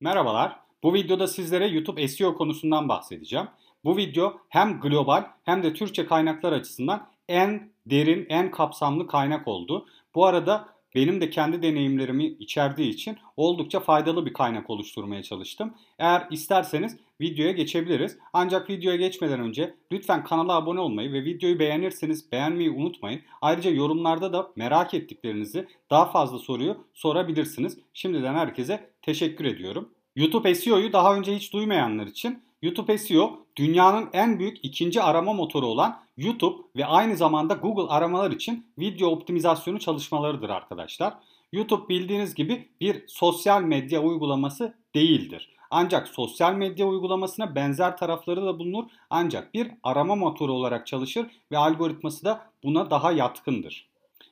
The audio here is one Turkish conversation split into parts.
Merhabalar. Bu videoda sizlere YouTube SEO konusundan bahsedeceğim. Bu video hem global hem de Türkçe kaynaklar açısından en derin, en kapsamlı kaynak oldu. Bu arada benim de kendi deneyimlerimi içerdiği için oldukça faydalı bir kaynak oluşturmaya çalıştım. Eğer isterseniz videoya geçebiliriz. Ancak videoya geçmeden önce lütfen kanala abone olmayı ve videoyu beğenirseniz beğenmeyi unutmayın. Ayrıca yorumlarda da merak ettiklerinizi daha fazla soruyu sorabilirsiniz. Şimdiden herkese teşekkür ediyorum. YouTube SEO'yu daha önce hiç duymayanlar için YouTube SEO dünyanın en büyük ikinci arama motoru olan YouTube ve aynı zamanda Google aramalar için video optimizasyonu çalışmalarıdır arkadaşlar. YouTube bildiğiniz gibi bir sosyal medya uygulaması değildir. Ancak sosyal medya uygulamasına benzer tarafları da bulunur ancak bir arama motoru olarak çalışır ve algoritması da buna daha yatkındır.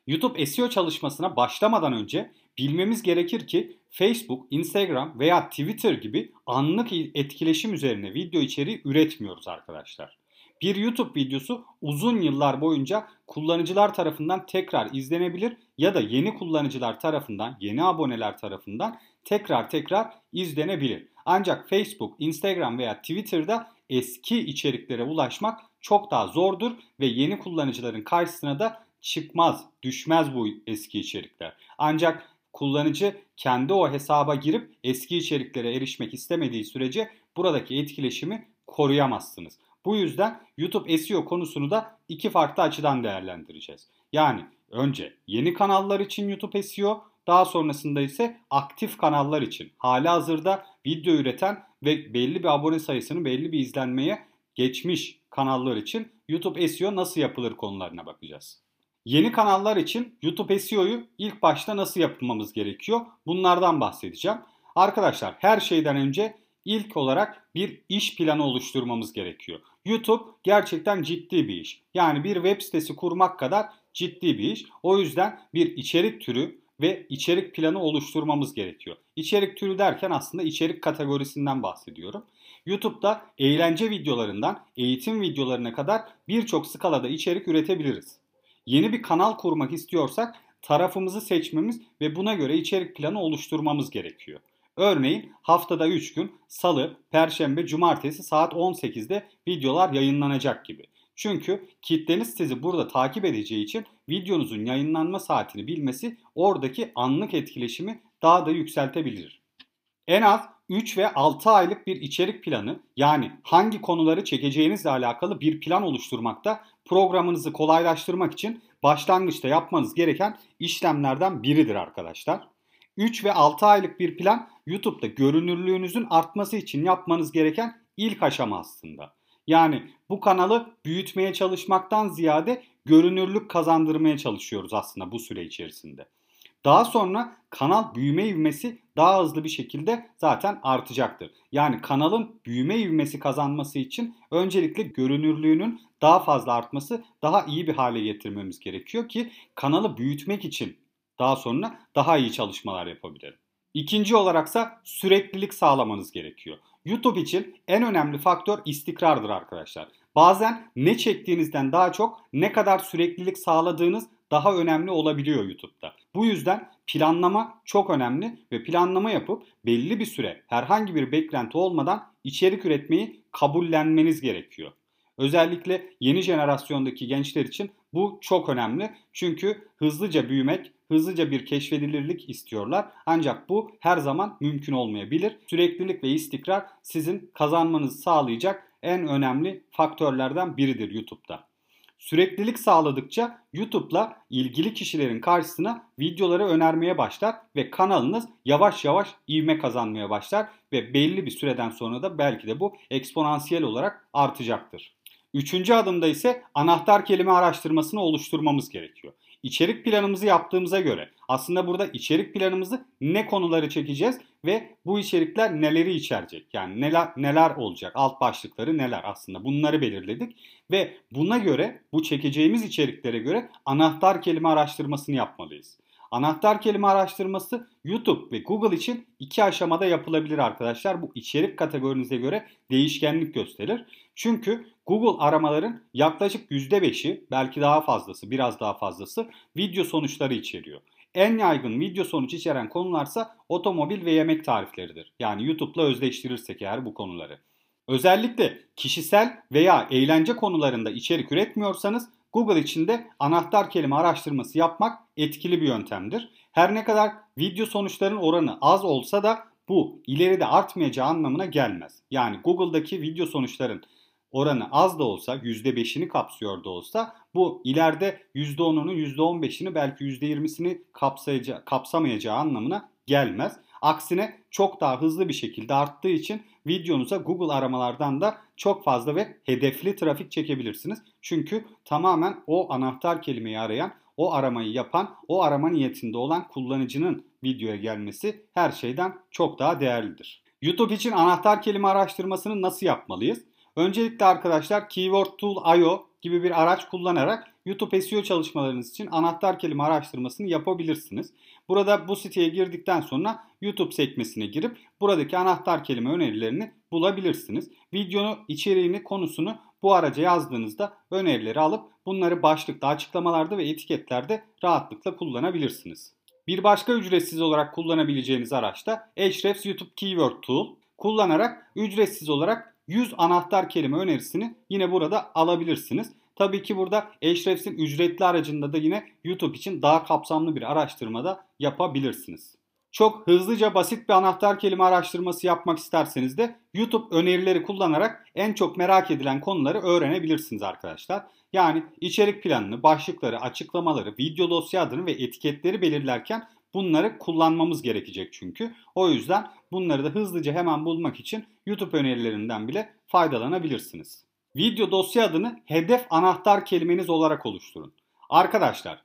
YouTube SEO çalışmasına başlamadan önce bilmemiz gerekir ki Facebook, Instagram veya Twitter gibi anlık etkileşim üzerine video içeriği üretmiyoruz arkadaşlar. Bir YouTube videosu uzun yıllar boyunca kullanıcılar tarafından tekrar izlenebilir ya da yeni kullanıcılar tarafından, yeni aboneler tarafından tekrar tekrar izlenebilir. Ancak Facebook, Instagram veya Twitter'da eski içeriklere ulaşmak çok daha zordur ve yeni kullanıcıların karşısına da çıkmaz, düşmez bu eski içerikler. Ancak kullanıcı kendi o hesaba girip eski içeriklere erişmek istemediği sürece buradaki etkileşimi koruyamazsınız. Bu yüzden YouTube SEO konusunu da iki farklı açıdan değerlendireceğiz. Yani önce yeni kanallar için YouTube SEO, daha sonrasında ise aktif kanallar için hali hazırda video üreten ve belli bir abone sayısını belli bir izlenmeye geçmiş kanallar için YouTube SEO nasıl yapılır konularına bakacağız. Yeni kanallar için YouTube SEO'yu ilk başta nasıl yapmamız gerekiyor? Bunlardan bahsedeceğim. Arkadaşlar her şeyden önce ilk olarak bir iş planı oluşturmamız gerekiyor. YouTube gerçekten ciddi bir iş. Yani bir web sitesi kurmak kadar ciddi bir iş. O yüzden bir içerik türü ve içerik planı oluşturmamız gerekiyor. İçerik türü derken aslında içerik kategorisinden bahsediyorum. YouTube'da eğlence videolarından eğitim videolarına kadar birçok skalada içerik üretebiliriz. Yeni bir kanal kurmak istiyorsak tarafımızı seçmemiz ve buna göre içerik planı oluşturmamız gerekiyor. Örneğin haftada 3 gün salı, perşembe, cumartesi saat 18'de videolar yayınlanacak gibi. Çünkü kitleniz sizi burada takip edeceği için videonuzun yayınlanma saatini bilmesi oradaki anlık etkileşimi daha da yükseltebilir. En az 3 ve 6 aylık bir içerik planı yani hangi konuları çekeceğinizle alakalı bir plan oluşturmakta programınızı kolaylaştırmak için başlangıçta yapmanız gereken işlemlerden biridir arkadaşlar. 3 ve 6 aylık bir plan YouTube'da görünürlüğünüzün artması için yapmanız gereken ilk aşama aslında. Yani bu kanalı büyütmeye çalışmaktan ziyade görünürlük kazandırmaya çalışıyoruz aslında bu süre içerisinde. Daha sonra kanal büyüme ivmesi daha hızlı bir şekilde zaten artacaktır. Yani kanalın büyüme ivmesi kazanması için öncelikle görünürlüğünün daha fazla artması, daha iyi bir hale getirmemiz gerekiyor ki kanalı büyütmek için daha sonra daha iyi çalışmalar yapabilirim. İkinci olaraksa süreklilik sağlamanız gerekiyor. YouTube için en önemli faktör istikrardır arkadaşlar. Bazen ne çektiğinizden daha çok ne kadar süreklilik sağladığınız daha önemli olabiliyor YouTube'da. Bu yüzden planlama çok önemli ve planlama yapıp belli bir süre herhangi bir beklenti olmadan içerik üretmeyi kabullenmeniz gerekiyor. Özellikle yeni jenerasyondaki gençler için bu çok önemli. Çünkü hızlıca büyümek, hızlıca bir keşfedilirlik istiyorlar. Ancak bu her zaman mümkün olmayabilir. Süreklilik ve istikrar sizin kazanmanızı sağlayacak en önemli faktörlerden biridir YouTube'da. Süreklilik sağladıkça YouTube'la ilgili kişilerin karşısına videoları önermeye başlar ve kanalınız yavaş yavaş ivme kazanmaya başlar ve belli bir süreden sonra da belki de bu eksponansiyel olarak artacaktır. Üçüncü adımda ise anahtar kelime araştırmasını oluşturmamız gerekiyor. İçerik planımızı yaptığımıza göre aslında burada içerik planımızı ne konuları çekeceğiz ve bu içerikler neleri içerecek? Yani neler neler olacak? Alt başlıkları neler aslında? Bunları belirledik ve buna göre bu çekeceğimiz içeriklere göre anahtar kelime araştırmasını yapmalıyız. Anahtar kelime araştırması YouTube ve Google için iki aşamada yapılabilir arkadaşlar. Bu içerik kategorinize göre değişkenlik gösterir. Çünkü Google aramaların yaklaşık %5'i belki daha fazlası biraz daha fazlası video sonuçları içeriyor. En yaygın video sonuç içeren konularsa otomobil ve yemek tarifleridir. Yani YouTube'la özdeştirirsek eğer bu konuları. Özellikle kişisel veya eğlence konularında içerik üretmiyorsanız Google içinde anahtar kelime araştırması yapmak etkili bir yöntemdir. Her ne kadar video sonuçların oranı az olsa da bu ileride artmayacağı anlamına gelmez. Yani Google'daki video sonuçların oranı az da olsa %5'ini kapsıyor da olsa bu ileride %10'unu %15'ini belki %20'sini kapsayacağı, kapsamayacağı anlamına gelmez. Aksine çok daha hızlı bir şekilde arttığı için videonuza Google aramalardan da çok fazla ve hedefli trafik çekebilirsiniz. Çünkü tamamen o anahtar kelimeyi arayan, o aramayı yapan, o arama niyetinde olan kullanıcının videoya gelmesi her şeyden çok daha değerlidir. YouTube için anahtar kelime araştırmasını nasıl yapmalıyız? Öncelikle arkadaşlar Keyword Tool IO gibi bir araç kullanarak YouTube SEO çalışmalarınız için anahtar kelime araştırmasını yapabilirsiniz. Burada bu siteye girdikten sonra YouTube sekmesine girip buradaki anahtar kelime önerilerini bulabilirsiniz. Videonun içeriğini, konusunu bu araca yazdığınızda önerileri alıp bunları başlıkta, açıklamalarda ve etiketlerde rahatlıkla kullanabilirsiniz. Bir başka ücretsiz olarak kullanabileceğiniz araç da Ahrefs YouTube Keyword Tool. Kullanarak ücretsiz olarak 100 anahtar kelime önerisini yine burada alabilirsiniz. Tabii ki burada Ahrefs'in ücretli aracında da yine YouTube için daha kapsamlı bir araştırmada yapabilirsiniz. Çok hızlıca basit bir anahtar kelime araştırması yapmak isterseniz de YouTube önerileri kullanarak en çok merak edilen konuları öğrenebilirsiniz arkadaşlar. Yani içerik planını, başlıkları, açıklamaları, video dosya adını ve etiketleri belirlerken bunları kullanmamız gerekecek çünkü. O yüzden bunları da hızlıca hemen bulmak için YouTube önerilerinden bile faydalanabilirsiniz. Video dosya adını hedef anahtar kelimeniz olarak oluşturun. Arkadaşlar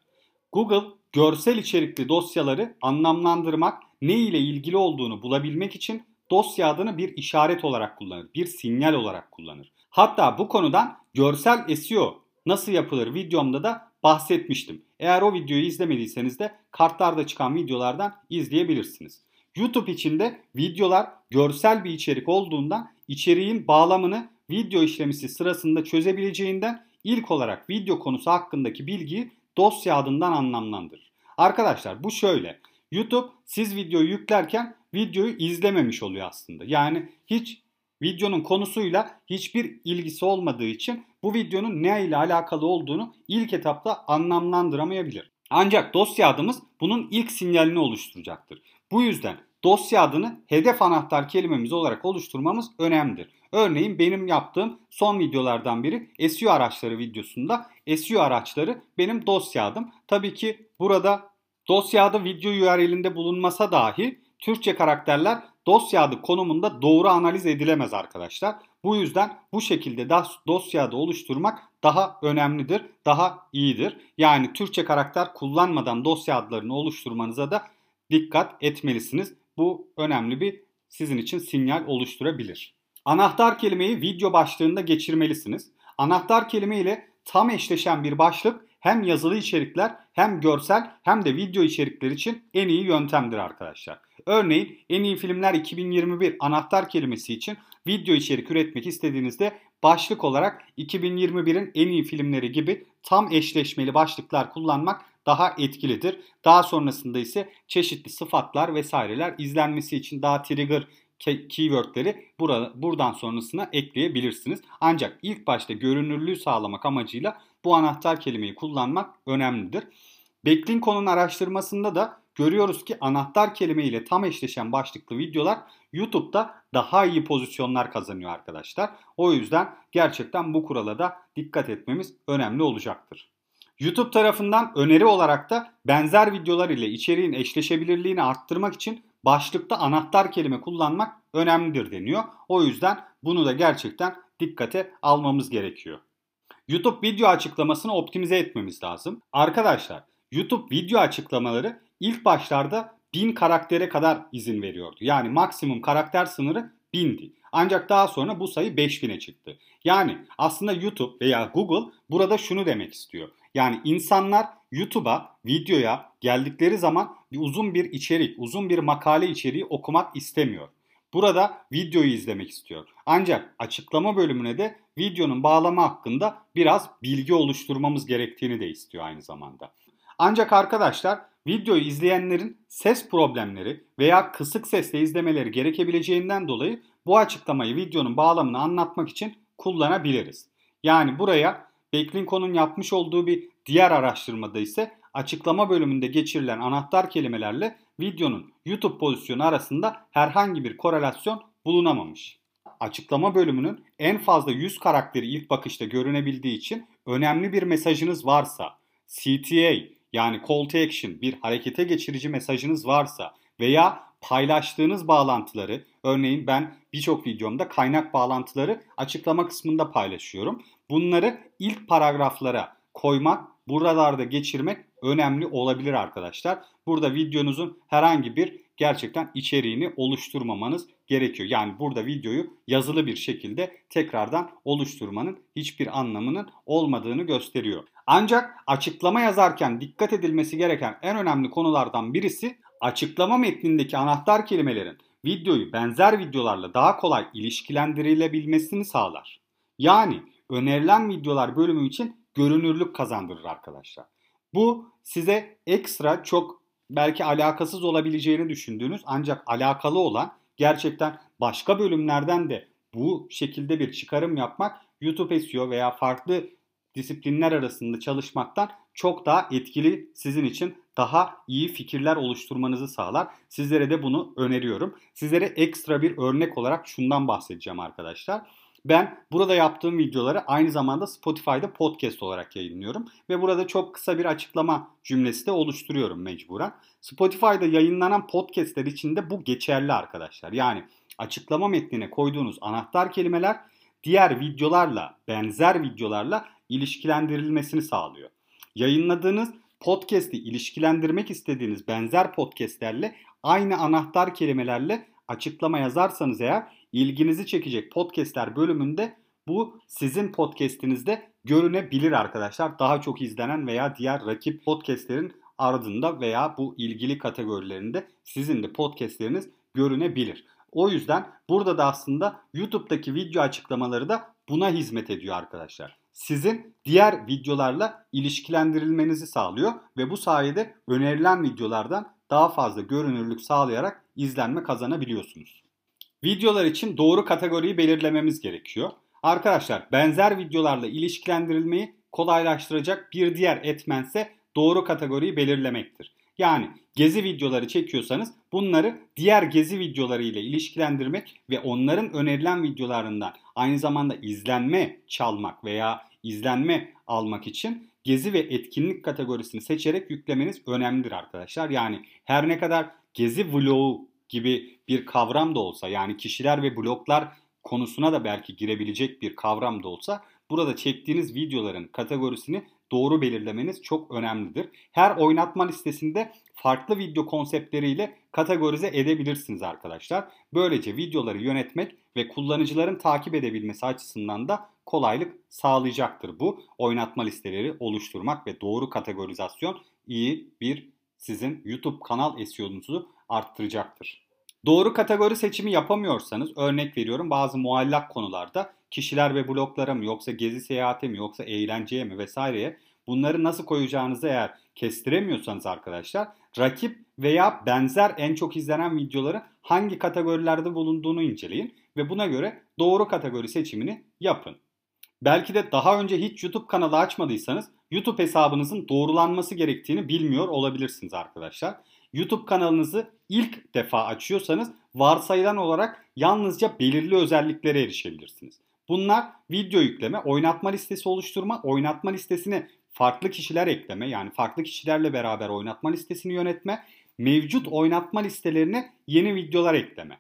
Google görsel içerikli dosyaları anlamlandırmak, ne ile ilgili olduğunu bulabilmek için dosya adını bir işaret olarak kullanır, bir sinyal olarak kullanır. Hatta bu konudan görsel SEO nasıl yapılır videomda da bahsetmiştim. Eğer o videoyu izlemediyseniz de kartlarda çıkan videolardan izleyebilirsiniz. YouTube içinde videolar görsel bir içerik olduğundan içeriğin bağlamını video işlemisi sırasında çözebileceğinden ilk olarak video konusu hakkındaki bilgiyi dosya adından anlamlandırır. Arkadaşlar bu şöyle. YouTube siz videoyu yüklerken videoyu izlememiş oluyor aslında. Yani hiç videonun konusuyla hiçbir ilgisi olmadığı için bu videonun ne ile alakalı olduğunu ilk etapta anlamlandıramayabilir. Ancak dosya adımız bunun ilk sinyalini oluşturacaktır. Bu yüzden dosya adını hedef anahtar kelimemiz olarak oluşturmamız önemlidir. Örneğin benim yaptığım son videolardan biri SEO araçları videosunda SEO araçları benim dosya adım. Tabii ki burada dosya adı video URL'inde bulunmasa dahi Türkçe karakterler dosya adı konumunda doğru analiz edilemez arkadaşlar. Bu yüzden bu şekilde dosya adı oluşturmak daha önemlidir, daha iyidir. Yani Türkçe karakter kullanmadan dosya adlarını oluşturmanıza da dikkat etmelisiniz. Bu önemli bir sizin için sinyal oluşturabilir. Anahtar kelimeyi video başlığında geçirmelisiniz. Anahtar kelime ile tam eşleşen bir başlık hem yazılı içerikler hem görsel hem de video içerikler için en iyi yöntemdir arkadaşlar. Örneğin en iyi filmler 2021 anahtar kelimesi için video içerik üretmek istediğinizde başlık olarak 2021'in en iyi filmleri gibi tam eşleşmeli başlıklar kullanmak daha etkilidir. Daha sonrasında ise çeşitli sıfatlar vesaireler izlenmesi için daha trigger keywordleri burada, buradan sonrasına ekleyebilirsiniz. Ancak ilk başta görünürlüğü sağlamak amacıyla bu anahtar kelimeyi kullanmak önemlidir. Backlinkonun araştırmasında da görüyoruz ki anahtar kelime ile tam eşleşen başlıklı videolar YouTube'da daha iyi pozisyonlar kazanıyor arkadaşlar. O yüzden gerçekten bu kurala da dikkat etmemiz önemli olacaktır. YouTube tarafından öneri olarak da benzer videolar ile içeriğin eşleşebilirliğini arttırmak için başlıkta anahtar kelime kullanmak önemlidir deniyor. O yüzden bunu da gerçekten dikkate almamız gerekiyor. YouTube video açıklamasını optimize etmemiz lazım. Arkadaşlar YouTube video açıklamaları ilk başlarda 1000 karaktere kadar izin veriyordu. Yani maksimum karakter sınırı 1000'di. Ancak daha sonra bu sayı 5000'e çıktı. Yani aslında YouTube veya Google burada şunu demek istiyor. Yani insanlar YouTube'a, videoya geldikleri zaman bir uzun bir içerik, uzun bir makale içeriği okumak istemiyor. Burada videoyu izlemek istiyor. Ancak açıklama bölümüne de videonun bağlama hakkında biraz bilgi oluşturmamız gerektiğini de istiyor aynı zamanda. Ancak arkadaşlar videoyu izleyenlerin ses problemleri veya kısık sesle izlemeleri gerekebileceğinden dolayı bu açıklamayı videonun bağlamını anlatmak için kullanabiliriz. Yani buraya Backlinko'nun yapmış olduğu bir diğer araştırmada ise açıklama bölümünde geçirilen anahtar kelimelerle videonun YouTube pozisyonu arasında herhangi bir korelasyon bulunamamış. Açıklama bölümünün en fazla 100 karakteri ilk bakışta görünebildiği için önemli bir mesajınız varsa, CTA yani call to action bir harekete geçirici mesajınız varsa veya paylaştığınız bağlantıları örneğin ben birçok videomda kaynak bağlantıları açıklama kısmında paylaşıyorum. Bunları ilk paragraflara koymak, buralarda geçirmek önemli olabilir arkadaşlar. Burada videonuzun herhangi bir gerçekten içeriğini oluşturmamanız gerekiyor. Yani burada videoyu yazılı bir şekilde tekrardan oluşturmanın hiçbir anlamının olmadığını gösteriyor. Ancak açıklama yazarken dikkat edilmesi gereken en önemli konulardan birisi açıklama metnindeki anahtar kelimelerin videoyu benzer videolarla daha kolay ilişkilendirilebilmesini sağlar. Yani önerilen videolar bölümü için görünürlük kazandırır arkadaşlar. Bu size ekstra çok belki alakasız olabileceğini düşündüğünüz ancak alakalı olan gerçekten başka bölümlerden de bu şekilde bir çıkarım yapmak YouTube SEO veya farklı disiplinler arasında çalışmaktan çok daha etkili sizin için daha iyi fikirler oluşturmanızı sağlar. Sizlere de bunu öneriyorum. Sizlere ekstra bir örnek olarak şundan bahsedeceğim arkadaşlar. Ben burada yaptığım videoları aynı zamanda Spotify'da podcast olarak yayınlıyorum ve burada çok kısa bir açıklama cümlesi de oluşturuyorum mecburen. Spotify'da yayınlanan podcastler için de bu geçerli arkadaşlar. Yani açıklama metnine koyduğunuz anahtar kelimeler diğer videolarla, benzer videolarla ilişkilendirilmesini sağlıyor. Yayınladığınız podcast'i ilişkilendirmek istediğiniz benzer podcastlerle aynı anahtar kelimelerle açıklama yazarsanız eğer ilginizi çekecek podcastler bölümünde bu sizin podcast'inizde görünebilir arkadaşlar. Daha çok izlenen veya diğer rakip podcastlerin ardında veya bu ilgili kategorilerinde sizin de podcastleriniz görünebilir. O yüzden burada da aslında YouTube'daki video açıklamaları da buna hizmet ediyor arkadaşlar. Sizin diğer videolarla ilişkilendirilmenizi sağlıyor ve bu sayede önerilen videolardan daha fazla görünürlük sağlayarak izlenme kazanabiliyorsunuz. Videolar için doğru kategoriyi belirlememiz gerekiyor. Arkadaşlar benzer videolarla ilişkilendirilmeyi kolaylaştıracak bir diğer etmense doğru kategoriyi belirlemektir. Yani gezi videoları çekiyorsanız bunları diğer gezi videoları ile ilişkilendirmek ve onların önerilen videolarından aynı zamanda izlenme çalmak veya izlenme almak için gezi ve etkinlik kategorisini seçerek yüklemeniz önemlidir arkadaşlar. Yani her ne kadar gezi vlogu gibi bir kavram da olsa yani kişiler ve bloklar konusuna da belki girebilecek bir kavram da olsa burada çektiğiniz videoların kategorisini doğru belirlemeniz çok önemlidir. Her oynatma listesinde farklı video konseptleriyle kategorize edebilirsiniz arkadaşlar. Böylece videoları yönetmek ve kullanıcıların takip edebilmesi açısından da kolaylık sağlayacaktır bu. Oynatma listeleri oluşturmak ve doğru kategorizasyon iyi bir sizin YouTube kanal SEO'nuzu arttıracaktır. Doğru kategori seçimi yapamıyorsanız örnek veriyorum bazı muallak konularda kişiler ve bloklara mı yoksa gezi seyahate mi yoksa eğlenceye mi vesaireye bunları nasıl koyacağınızı eğer kestiremiyorsanız arkadaşlar rakip veya benzer en çok izlenen videoları hangi kategorilerde bulunduğunu inceleyin ve buna göre doğru kategori seçimini yapın. Belki de daha önce hiç YouTube kanalı açmadıysanız YouTube hesabınızın doğrulanması gerektiğini bilmiyor olabilirsiniz arkadaşlar. YouTube kanalınızı ilk defa açıyorsanız varsayılan olarak yalnızca belirli özelliklere erişebilirsiniz. Bunlar video yükleme, oynatma listesi oluşturma, oynatma listesine farklı kişiler ekleme yani farklı kişilerle beraber oynatma listesini yönetme, mevcut oynatma listelerine yeni videolar ekleme.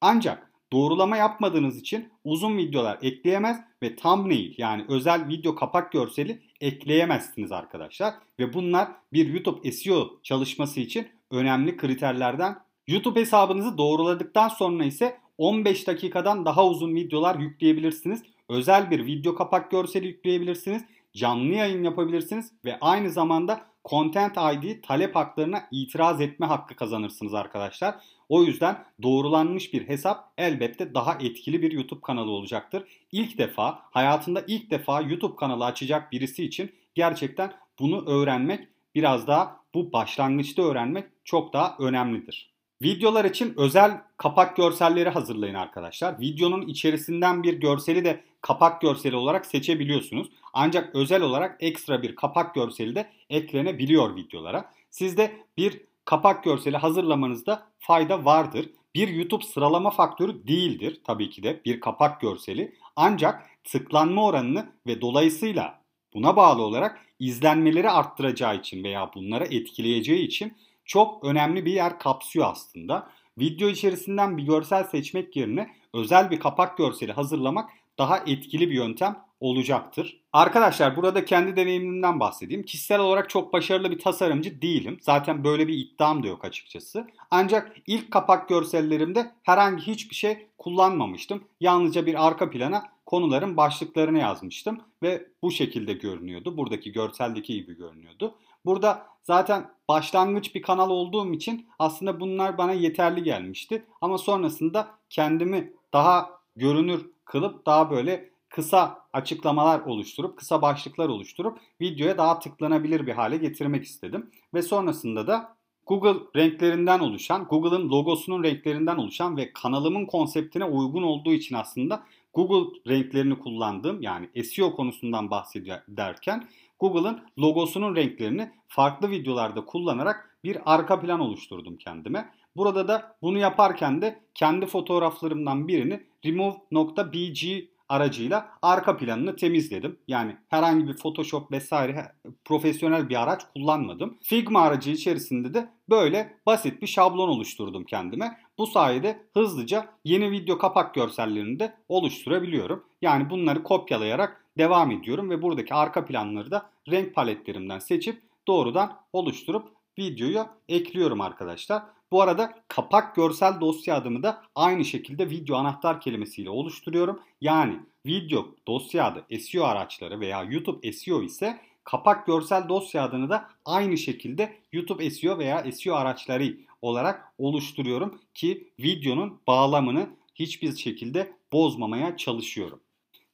Ancak doğrulama yapmadığınız için uzun videolar ekleyemez ve thumbnail yani özel video kapak görseli ekleyemezsiniz arkadaşlar. Ve bunlar bir YouTube SEO çalışması için önemli kriterlerden. YouTube hesabınızı doğruladıktan sonra ise 15 dakikadan daha uzun videolar yükleyebilirsiniz. Özel bir video kapak görseli yükleyebilirsiniz. Canlı yayın yapabilirsiniz ve aynı zamanda Content ID talep haklarına itiraz etme hakkı kazanırsınız arkadaşlar. O yüzden doğrulanmış bir hesap elbette daha etkili bir YouTube kanalı olacaktır. İlk defa hayatında ilk defa YouTube kanalı açacak birisi için gerçekten bunu öğrenmek biraz daha bu başlangıçta öğrenmek çok daha önemlidir. Videolar için özel kapak görselleri hazırlayın arkadaşlar. Videonun içerisinden bir görseli de kapak görseli olarak seçebiliyorsunuz. Ancak özel olarak ekstra bir kapak görseli de eklenebiliyor videolara. Sizde bir kapak görseli hazırlamanızda fayda vardır. Bir YouTube sıralama faktörü değildir tabii ki de bir kapak görseli. Ancak tıklanma oranını ve dolayısıyla buna bağlı olarak izlenmeleri arttıracağı için veya bunlara etkileyeceği için çok önemli bir yer kapsıyor aslında. Video içerisinden bir görsel seçmek yerine özel bir kapak görseli hazırlamak daha etkili bir yöntem olacaktır. Arkadaşlar burada kendi deneyimimden bahsedeyim. Kişisel olarak çok başarılı bir tasarımcı değilim. Zaten böyle bir iddiam da yok açıkçası. Ancak ilk kapak görsellerimde herhangi hiçbir şey kullanmamıştım. Yalnızca bir arka plana konuların başlıklarını yazmıştım ve bu şekilde görünüyordu. Buradaki görseldeki gibi görünüyordu. Burada zaten başlangıç bir kanal olduğum için aslında bunlar bana yeterli gelmişti. Ama sonrasında kendimi daha görünür kılıp daha böyle kısa açıklamalar oluşturup, kısa başlıklar oluşturup videoya daha tıklanabilir bir hale getirmek istedim. Ve sonrasında da Google renklerinden oluşan, Google'ın logosunun renklerinden oluşan ve kanalımın konseptine uygun olduğu için aslında Google renklerini kullandığım yani SEO konusundan bahsederken Google'ın logosunun renklerini farklı videolarda kullanarak bir arka plan oluşturdum kendime. Burada da bunu yaparken de kendi fotoğraflarımdan birini remove.bg aracıyla arka planını temizledim. Yani herhangi bir Photoshop vesaire profesyonel bir araç kullanmadım. Figma aracı içerisinde de böyle basit bir şablon oluşturdum kendime. Bu sayede hızlıca yeni video kapak görsellerini de oluşturabiliyorum. Yani bunları kopyalayarak devam ediyorum ve buradaki arka planları da renk paletlerimden seçip doğrudan oluşturup videoya ekliyorum arkadaşlar. Bu arada kapak görsel dosya adımı da aynı şekilde video anahtar kelimesiyle oluşturuyorum. Yani video dosya adı SEO araçları veya YouTube SEO ise kapak görsel dosya adını da aynı şekilde YouTube SEO veya SEO araçları olarak oluşturuyorum ki videonun bağlamını hiçbir şekilde bozmamaya çalışıyorum.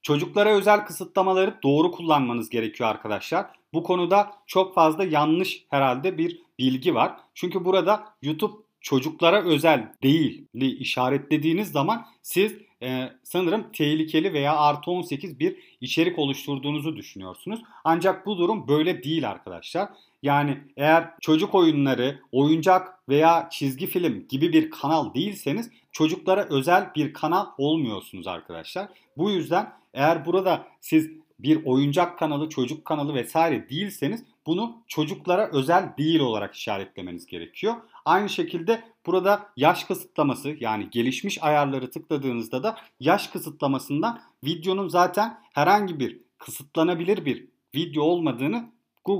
Çocuklara özel kısıtlamaları doğru kullanmanız gerekiyor arkadaşlar. Bu konuda çok fazla yanlış herhalde bir bilgi var. Çünkü burada YouTube çocuklara özel değilli işaretlediğiniz zaman siz e, sanırım tehlikeli veya artı 18 bir içerik oluşturduğunuzu düşünüyorsunuz. Ancak bu durum böyle değil arkadaşlar. Yani eğer çocuk oyunları, oyuncak veya çizgi film gibi bir kanal değilseniz çocuklara özel bir kanal olmuyorsunuz arkadaşlar. Bu yüzden eğer burada siz bir oyuncak kanalı, çocuk kanalı vesaire değilseniz bunu çocuklara özel değil olarak işaretlemeniz gerekiyor. Aynı şekilde burada yaş kısıtlaması yani gelişmiş ayarları tıkladığınızda da yaş kısıtlamasından videonun zaten herhangi bir kısıtlanabilir bir video olmadığını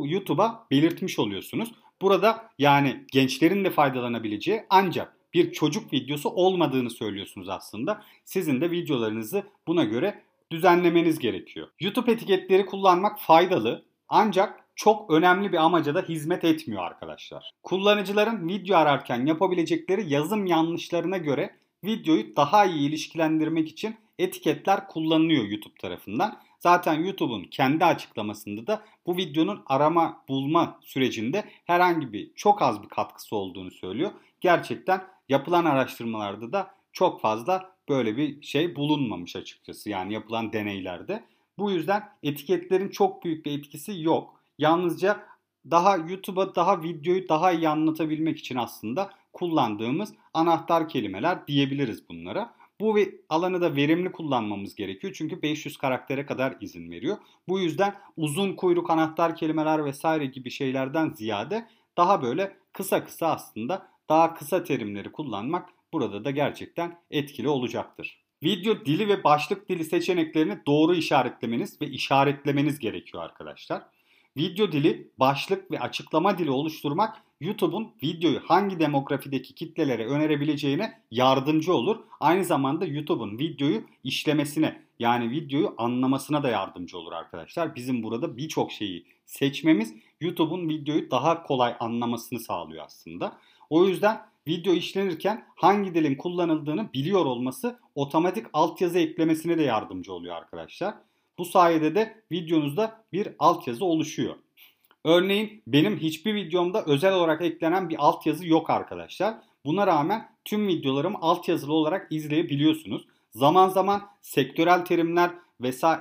YouTube'a belirtmiş oluyorsunuz. Burada yani gençlerin de faydalanabileceği ancak bir çocuk videosu olmadığını söylüyorsunuz aslında. Sizin de videolarınızı buna göre düzenlemeniz gerekiyor. YouTube etiketleri kullanmak faydalı ancak çok önemli bir amaca da hizmet etmiyor arkadaşlar. Kullanıcıların video ararken yapabilecekleri yazım yanlışlarına göre videoyu daha iyi ilişkilendirmek için etiketler kullanılıyor YouTube tarafından. Zaten YouTube'un kendi açıklamasında da bu videonun arama bulma sürecinde herhangi bir çok az bir katkısı olduğunu söylüyor. Gerçekten yapılan araştırmalarda da çok fazla böyle bir şey bulunmamış açıkçası yani yapılan deneylerde. Bu yüzden etiketlerin çok büyük bir etkisi yok. Yalnızca daha YouTube'a daha videoyu daha iyi anlatabilmek için aslında kullandığımız anahtar kelimeler diyebiliriz bunlara. Bu alanı da verimli kullanmamız gerekiyor çünkü 500 karaktere kadar izin veriyor. Bu yüzden uzun kuyruk anahtar kelimeler vesaire gibi şeylerden ziyade daha böyle kısa kısa aslında daha kısa terimleri kullanmak burada da gerçekten etkili olacaktır. Video dili ve başlık dili seçeneklerini doğru işaretlemeniz ve işaretlemeniz gerekiyor arkadaşlar. Video dili, başlık ve açıklama dili oluşturmak YouTube'un videoyu hangi demografideki kitlelere önerebileceğine yardımcı olur. Aynı zamanda YouTube'un videoyu işlemesine yani videoyu anlamasına da yardımcı olur arkadaşlar. Bizim burada birçok şeyi seçmemiz YouTube'un videoyu daha kolay anlamasını sağlıyor aslında. O yüzden video işlenirken hangi dilin kullanıldığını biliyor olması otomatik altyazı eklemesine de yardımcı oluyor arkadaşlar. Bu sayede de videonuzda bir altyazı oluşuyor. Örneğin benim hiçbir videomda özel olarak eklenen bir altyazı yok arkadaşlar. Buna rağmen tüm videolarımı altyazılı olarak izleyebiliyorsunuz. Zaman zaman sektörel terimler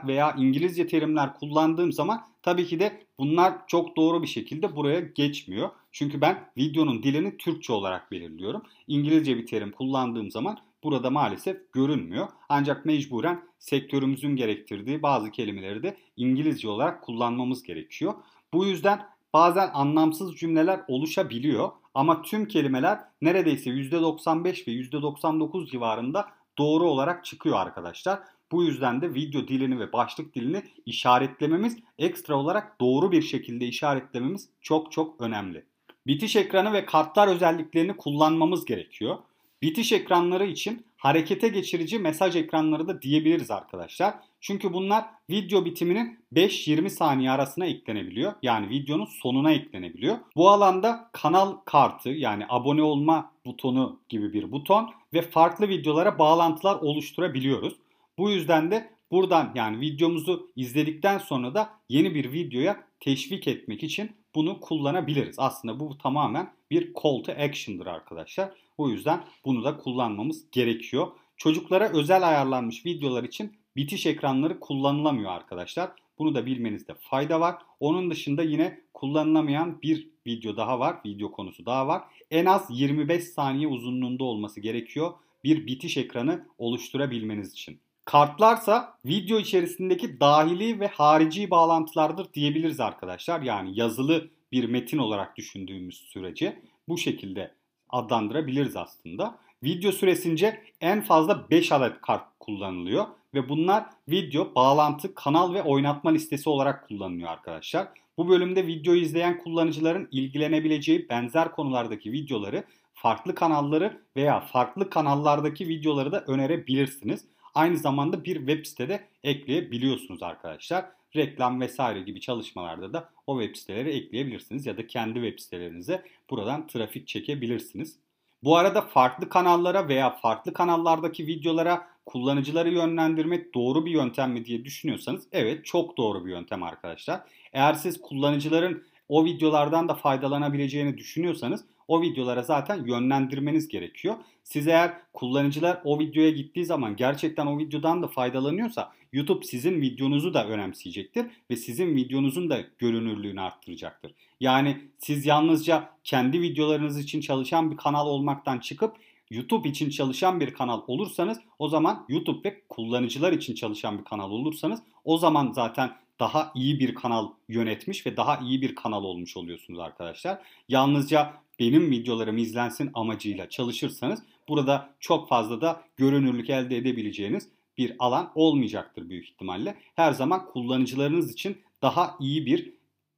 veya İngilizce terimler kullandığım zaman tabii ki de bunlar çok doğru bir şekilde buraya geçmiyor. Çünkü ben videonun dilini Türkçe olarak belirliyorum. İngilizce bir terim kullandığım zaman burada maalesef görünmüyor. Ancak mecburen sektörümüzün gerektirdiği bazı kelimeleri de İngilizce olarak kullanmamız gerekiyor. Bu yüzden bazen anlamsız cümleler oluşabiliyor ama tüm kelimeler neredeyse %95 ve %99 civarında doğru olarak çıkıyor arkadaşlar. Bu yüzden de video dilini ve başlık dilini işaretlememiz, ekstra olarak doğru bir şekilde işaretlememiz çok çok önemli. Bitiş ekranı ve kartlar özelliklerini kullanmamız gerekiyor. Bitiş ekranları için harekete geçirici mesaj ekranları da diyebiliriz arkadaşlar. Çünkü bunlar video bitiminin 5-20 saniye arasına eklenebiliyor. Yani videonun sonuna eklenebiliyor. Bu alanda kanal kartı yani abone olma butonu gibi bir buton ve farklı videolara bağlantılar oluşturabiliyoruz. Bu yüzden de buradan yani videomuzu izledikten sonra da yeni bir videoya teşvik etmek için bunu kullanabiliriz. Aslında bu tamamen bir call to action'dır arkadaşlar. O yüzden bunu da kullanmamız gerekiyor. Çocuklara özel ayarlanmış videolar için bitiş ekranları kullanılamıyor arkadaşlar. Bunu da bilmenizde fayda var. Onun dışında yine kullanılamayan bir video daha var. Video konusu daha var. En az 25 saniye uzunluğunda olması gerekiyor bir bitiş ekranı oluşturabilmeniz için. Kartlarsa video içerisindeki dahili ve harici bağlantılardır diyebiliriz arkadaşlar. Yani yazılı bir metin olarak düşündüğümüz sürece bu şekilde adlandırabiliriz aslında. Video süresince en fazla 5 adet kart kullanılıyor ve bunlar video, bağlantı, kanal ve oynatma listesi olarak kullanılıyor arkadaşlar. Bu bölümde video izleyen kullanıcıların ilgilenebileceği benzer konulardaki videoları, farklı kanalları veya farklı kanallardaki videoları da önerebilirsiniz. Aynı zamanda bir web sitede ekleyebiliyorsunuz arkadaşlar. Reklam vesaire gibi çalışmalarda da o web siteleri ekleyebilirsiniz ya da kendi web sitelerinize buradan trafik çekebilirsiniz. Bu arada farklı kanallara veya farklı kanallardaki videolara kullanıcıları yönlendirmek doğru bir yöntem mi diye düşünüyorsanız evet çok doğru bir yöntem arkadaşlar. Eğer siz kullanıcıların o videolardan da faydalanabileceğini düşünüyorsanız o videolara zaten yönlendirmeniz gerekiyor. Siz eğer kullanıcılar o videoya gittiği zaman gerçekten o videodan da faydalanıyorsa YouTube sizin videonuzu da önemseyecektir ve sizin videonuzun da görünürlüğünü arttıracaktır. Yani siz yalnızca kendi videolarınız için çalışan bir kanal olmaktan çıkıp YouTube için çalışan bir kanal olursanız o zaman YouTube ve kullanıcılar için çalışan bir kanal olursanız o zaman zaten daha iyi bir kanal yönetmiş ve daha iyi bir kanal olmuş oluyorsunuz arkadaşlar. Yalnızca benim videolarım izlensin amacıyla çalışırsanız burada çok fazla da görünürlük elde edebileceğiniz bir alan olmayacaktır büyük ihtimalle. Her zaman kullanıcılarınız için daha iyi bir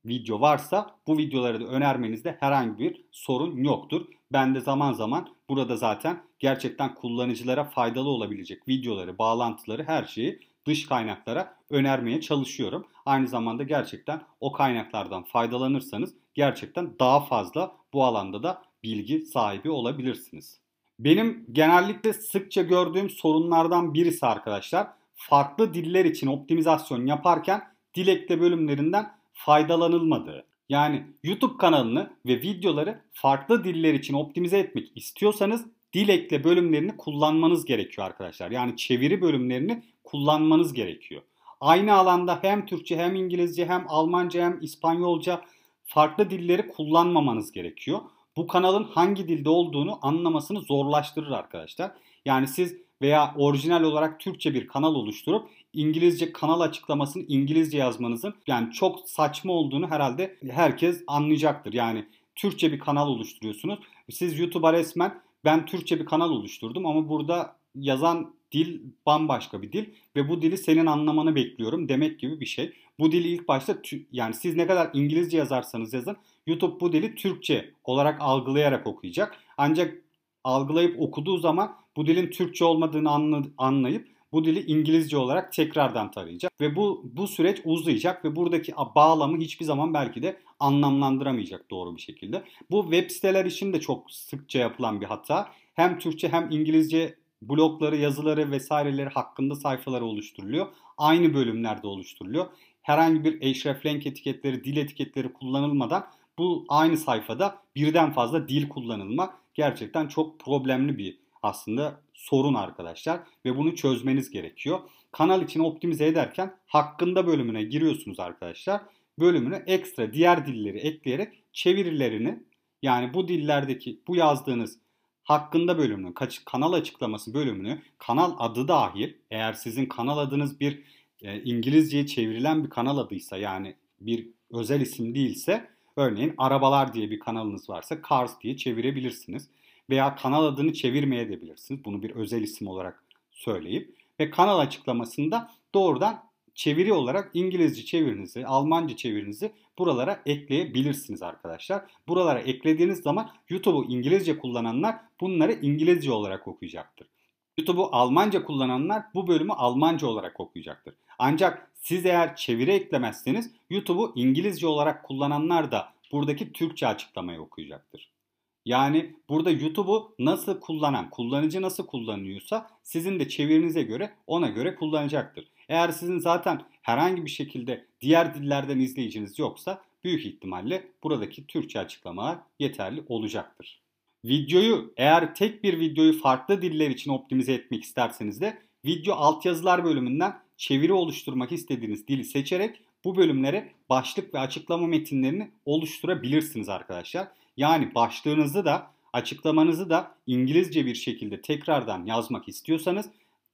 video varsa bu videoları da önermenizde herhangi bir sorun yoktur. Ben de zaman zaman burada zaten gerçekten kullanıcılara faydalı olabilecek videoları, bağlantıları, her şeyi dış kaynaklara önermeye çalışıyorum. Aynı zamanda gerçekten o kaynaklardan faydalanırsanız gerçekten daha fazla bu alanda da bilgi sahibi olabilirsiniz. Benim genellikle sıkça gördüğüm sorunlardan birisi arkadaşlar farklı diller için optimizasyon yaparken dilekte bölümlerinden faydalanılmadığı. Yani YouTube kanalını ve videoları farklı diller için optimize etmek istiyorsanız dil ekle bölümlerini kullanmanız gerekiyor arkadaşlar. Yani çeviri bölümlerini kullanmanız gerekiyor. Aynı alanda hem Türkçe hem İngilizce hem Almanca hem İspanyolca farklı dilleri kullanmamanız gerekiyor. Bu kanalın hangi dilde olduğunu anlamasını zorlaştırır arkadaşlar. Yani siz veya orijinal olarak Türkçe bir kanal oluşturup İngilizce kanal açıklamasını İngilizce yazmanızın yani çok saçma olduğunu herhalde herkes anlayacaktır. Yani Türkçe bir kanal oluşturuyorsunuz. Siz YouTube'a resmen ben Türkçe bir kanal oluşturdum ama burada yazan dil bambaşka bir dil ve bu dili senin anlamanı bekliyorum demek gibi bir şey. Bu dili ilk başta yani siz ne kadar İngilizce yazarsanız yazın YouTube bu dili Türkçe olarak algılayarak okuyacak. Ancak algılayıp okuduğu zaman bu dilin Türkçe olmadığını anlayıp bu dili İngilizce olarak tekrardan tarayacak ve bu bu süreç uzayacak ve buradaki bağlamı hiçbir zaman belki de anlamlandıramayacak doğru bir şekilde. Bu web siteler için de çok sıkça yapılan bir hata. Hem Türkçe hem İngilizce blogları, yazıları vesaireleri hakkında sayfaları oluşturuluyor. Aynı bölümlerde oluşturuluyor. herhangi bir hreflang etiketleri, dil etiketleri kullanılmadan bu aynı sayfada birden fazla dil kullanılma gerçekten çok problemli bir aslında sorun arkadaşlar ve bunu çözmeniz gerekiyor. Kanal için optimize ederken hakkında bölümüne giriyorsunuz arkadaşlar. Bölümüne ekstra diğer dilleri ekleyerek çevirilerini yani bu dillerdeki bu yazdığınız hakkında bölümünü, kanal açıklaması bölümünü, kanal adı dahil eğer sizin kanal adınız bir e, İngilizceye çevrilen bir kanal adıysa yani bir özel isim değilse örneğin arabalar diye bir kanalınız varsa Cars diye çevirebilirsiniz. Veya kanal adını çevirmeye de bilirsiniz. Bunu bir özel isim olarak söyleyip ve kanal açıklamasında doğrudan çeviri olarak İngilizce çevirinizi, Almanca çevirinizi buralara ekleyebilirsiniz arkadaşlar. Buralara eklediğiniz zaman YouTube'u İngilizce kullananlar bunları İngilizce olarak okuyacaktır. YouTube'u Almanca kullananlar bu bölümü Almanca olarak okuyacaktır. Ancak siz eğer çeviri eklemezseniz YouTube'u İngilizce olarak kullananlar da buradaki Türkçe açıklamayı okuyacaktır. Yani burada YouTube'u nasıl kullanan, kullanıcı nasıl kullanıyorsa sizin de çevirinize göre ona göre kullanacaktır. Eğer sizin zaten herhangi bir şekilde diğer dillerden izleyiciniz yoksa büyük ihtimalle buradaki Türkçe açıklamalar yeterli olacaktır. Videoyu eğer tek bir videoyu farklı diller için optimize etmek isterseniz de video altyazılar bölümünden çeviri oluşturmak istediğiniz dili seçerek bu bölümlere başlık ve açıklama metinlerini oluşturabilirsiniz arkadaşlar. Yani başlığınızı da açıklamanızı da İngilizce bir şekilde tekrardan yazmak istiyorsanız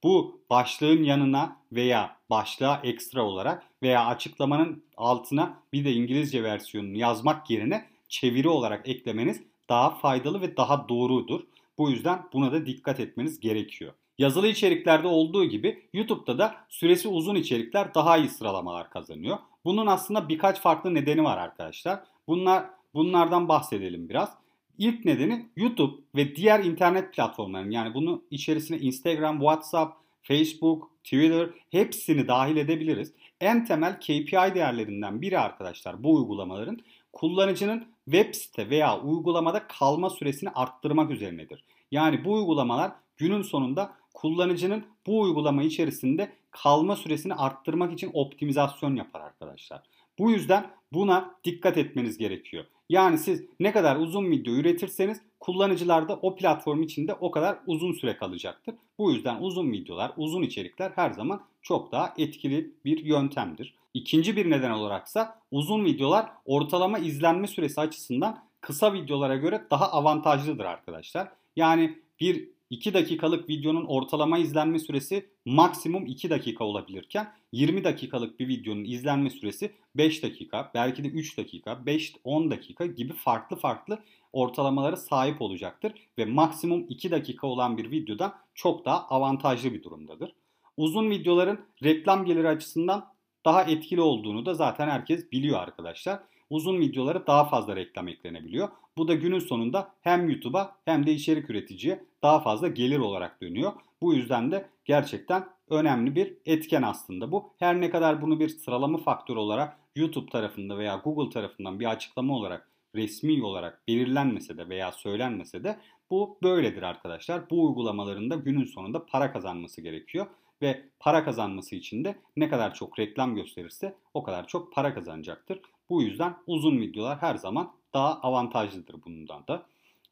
bu başlığın yanına veya başlığa ekstra olarak veya açıklamanın altına bir de İngilizce versiyonunu yazmak yerine çeviri olarak eklemeniz daha faydalı ve daha doğrudur. Bu yüzden buna da dikkat etmeniz gerekiyor. Yazılı içeriklerde olduğu gibi YouTube'da da süresi uzun içerikler daha iyi sıralamalar kazanıyor. Bunun aslında birkaç farklı nedeni var arkadaşlar. Bunlar bunlardan bahsedelim biraz. İlk nedeni YouTube ve diğer internet platformlarının yani bunu içerisine Instagram, WhatsApp, Facebook, Twitter hepsini dahil edebiliriz. En temel KPI değerlerinden biri arkadaşlar bu uygulamaların kullanıcının web site veya uygulamada kalma süresini arttırmak üzerinedir. Yani bu uygulamalar günün sonunda kullanıcının bu uygulama içerisinde kalma süresini arttırmak için optimizasyon yapar arkadaşlar. Bu yüzden buna dikkat etmeniz gerekiyor. Yani siz ne kadar uzun video üretirseniz kullanıcılar da o platform içinde o kadar uzun süre kalacaktır. Bu yüzden uzun videolar, uzun içerikler her zaman çok daha etkili bir yöntemdir. İkinci bir neden olaraksa uzun videolar ortalama izlenme süresi açısından kısa videolara göre daha avantajlıdır arkadaşlar. Yani bir 2 dakikalık videonun ortalama izlenme süresi maksimum 2 dakika olabilirken 20 dakikalık bir videonun izlenme süresi 5 dakika, belki de 3 dakika, 5-10 dakika gibi farklı farklı ortalamalara sahip olacaktır ve maksimum 2 dakika olan bir videoda çok daha avantajlı bir durumdadır. Uzun videoların reklam geliri açısından daha etkili olduğunu da zaten herkes biliyor arkadaşlar. Uzun videolara daha fazla reklam eklenebiliyor. Bu da günün sonunda hem YouTube'a hem de içerik üreticiye daha fazla gelir olarak dönüyor. Bu yüzden de gerçekten önemli bir etken aslında bu. Her ne kadar bunu bir sıralama faktörü olarak YouTube tarafında veya Google tarafından bir açıklama olarak resmi olarak belirlenmese de veya söylenmese de bu böyledir arkadaşlar. Bu uygulamaların da günün sonunda para kazanması gerekiyor ve para kazanması için de ne kadar çok reklam gösterirse o kadar çok para kazanacaktır. Bu yüzden uzun videolar her zaman daha avantajlıdır bundan da.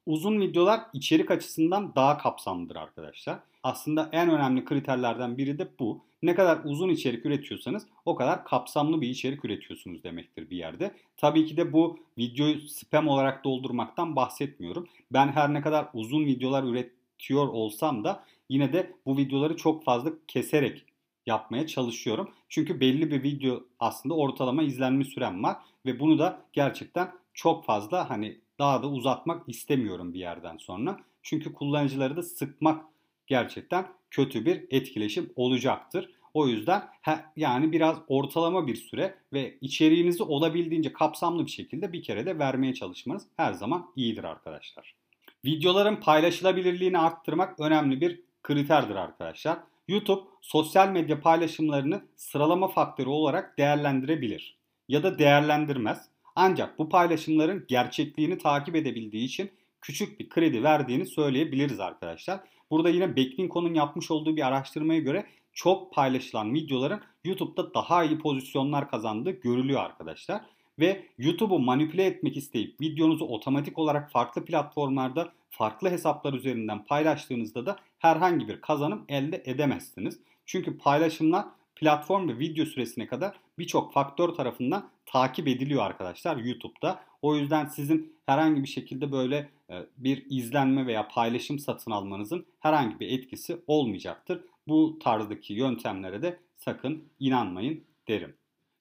Uzun videolar içerik açısından daha kapsamlıdır arkadaşlar. Aslında en önemli kriterlerden biri de bu. Ne kadar uzun içerik üretiyorsanız o kadar kapsamlı bir içerik üretiyorsunuz demektir bir yerde. Tabii ki de bu videoyu spam olarak doldurmaktan bahsetmiyorum. Ben her ne kadar uzun videolar üretiyor olsam da yine de bu videoları çok fazla keserek yapmaya çalışıyorum. Çünkü belli bir video aslında ortalama izlenme sürem var ve bunu da gerçekten çok fazla hani daha da uzatmak istemiyorum bir yerden sonra. Çünkü kullanıcıları da sıkmak gerçekten kötü bir etkileşim olacaktır. O yüzden he, yani biraz ortalama bir süre ve içeriğinizi olabildiğince kapsamlı bir şekilde bir kere de vermeye çalışmanız her zaman iyidir arkadaşlar. Videoların paylaşılabilirliğini arttırmak önemli bir kriterdir arkadaşlar. YouTube sosyal medya paylaşımlarını sıralama faktörü olarak değerlendirebilir ya da değerlendirmez. Ancak bu paylaşımların gerçekliğini takip edebildiği için küçük bir kredi verdiğini söyleyebiliriz arkadaşlar. Burada yine Backlinko'nun yapmış olduğu bir araştırmaya göre çok paylaşılan videoların YouTube'da daha iyi pozisyonlar kazandığı görülüyor arkadaşlar. Ve YouTube'u manipüle etmek isteyip videonuzu otomatik olarak farklı platformlarda farklı hesaplar üzerinden paylaştığınızda da herhangi bir kazanım elde edemezsiniz. Çünkü paylaşımlar platform ve video süresine kadar birçok faktör tarafından takip ediliyor arkadaşlar YouTube'da. O yüzden sizin herhangi bir şekilde böyle e, bir izlenme veya paylaşım satın almanızın herhangi bir etkisi olmayacaktır. Bu tarzdaki yöntemlere de sakın inanmayın derim.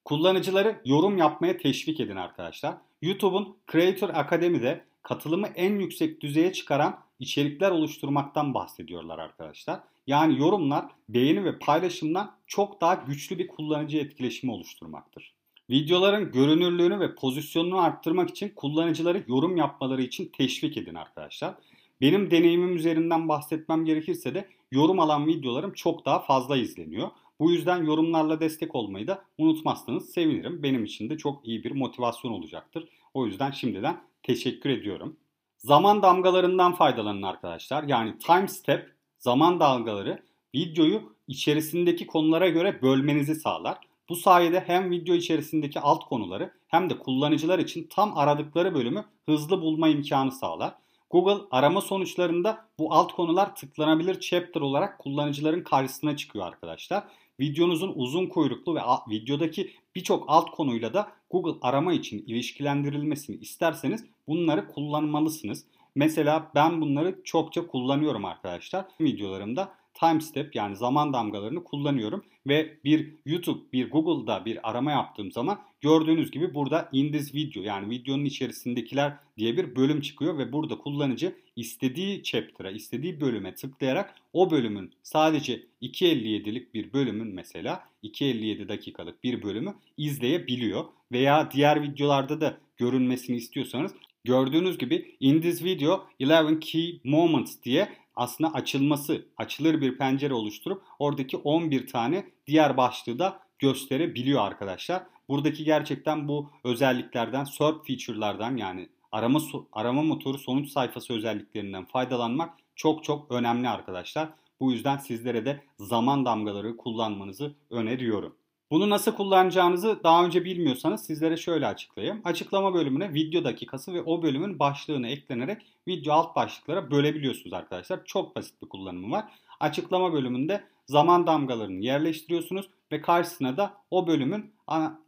Kullanıcıları yorum yapmaya teşvik edin arkadaşlar. YouTube'un Creator Academy'de katılımı en yüksek düzeye çıkaran içerikler oluşturmaktan bahsediyorlar arkadaşlar. Yani yorumlar, beğeni ve paylaşımdan çok daha güçlü bir kullanıcı etkileşimi oluşturmaktır. Videoların görünürlüğünü ve pozisyonunu arttırmak için kullanıcıları yorum yapmaları için teşvik edin arkadaşlar. Benim deneyimim üzerinden bahsetmem gerekirse de yorum alan videolarım çok daha fazla izleniyor. Bu yüzden yorumlarla destek olmayı da unutmazsanız sevinirim. Benim için de çok iyi bir motivasyon olacaktır. O yüzden şimdiden teşekkür ediyorum. Zaman damgalarından faydalanın arkadaşlar. Yani time step zaman dalgaları videoyu içerisindeki konulara göre bölmenizi sağlar. Bu sayede hem video içerisindeki alt konuları hem de kullanıcılar için tam aradıkları bölümü hızlı bulma imkanı sağlar. Google arama sonuçlarında bu alt konular tıklanabilir chapter olarak kullanıcıların karşısına çıkıyor arkadaşlar. Videonuzun uzun kuyruklu ve videodaki birçok alt konuyla da Google arama için ilişkilendirilmesini isterseniz bunları kullanmalısınız. Mesela ben bunları çokça kullanıyorum arkadaşlar. Videolarımda time step yani zaman damgalarını kullanıyorum ve bir YouTube, bir Google'da bir arama yaptığım zaman gördüğünüz gibi burada in this video yani videonun içerisindekiler diye bir bölüm çıkıyor ve burada kullanıcı istediği chapter'a, istediği bölüme tıklayarak o bölümün sadece 2.57'lik bir bölümün mesela 2.57 dakikalık bir bölümü izleyebiliyor veya diğer videolarda da görünmesini istiyorsanız Gördüğünüz gibi in this video 11 key moments diye aslında açılması, açılır bir pencere oluşturup oradaki 11 tane diğer başlığı da gösterebiliyor arkadaşlar. Buradaki gerçekten bu özelliklerden, SERP feature'lardan yani arama arama motoru sonuç sayfası özelliklerinden faydalanmak çok çok önemli arkadaşlar. Bu yüzden sizlere de zaman damgaları kullanmanızı öneriyorum. Bunu nasıl kullanacağınızı daha önce bilmiyorsanız sizlere şöyle açıklayayım. Açıklama bölümüne video dakikası ve o bölümün başlığını eklenerek video alt başlıklara bölebiliyorsunuz arkadaşlar. Çok basit bir kullanımı var. Açıklama bölümünde zaman damgalarını yerleştiriyorsunuz ve karşısına da o bölümün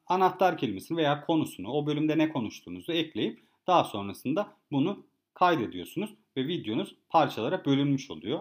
anahtar kelimesini veya konusunu, o bölümde ne konuştuğunuzu ekleyip daha sonrasında bunu kaydediyorsunuz ve videonuz parçalara bölünmüş oluyor.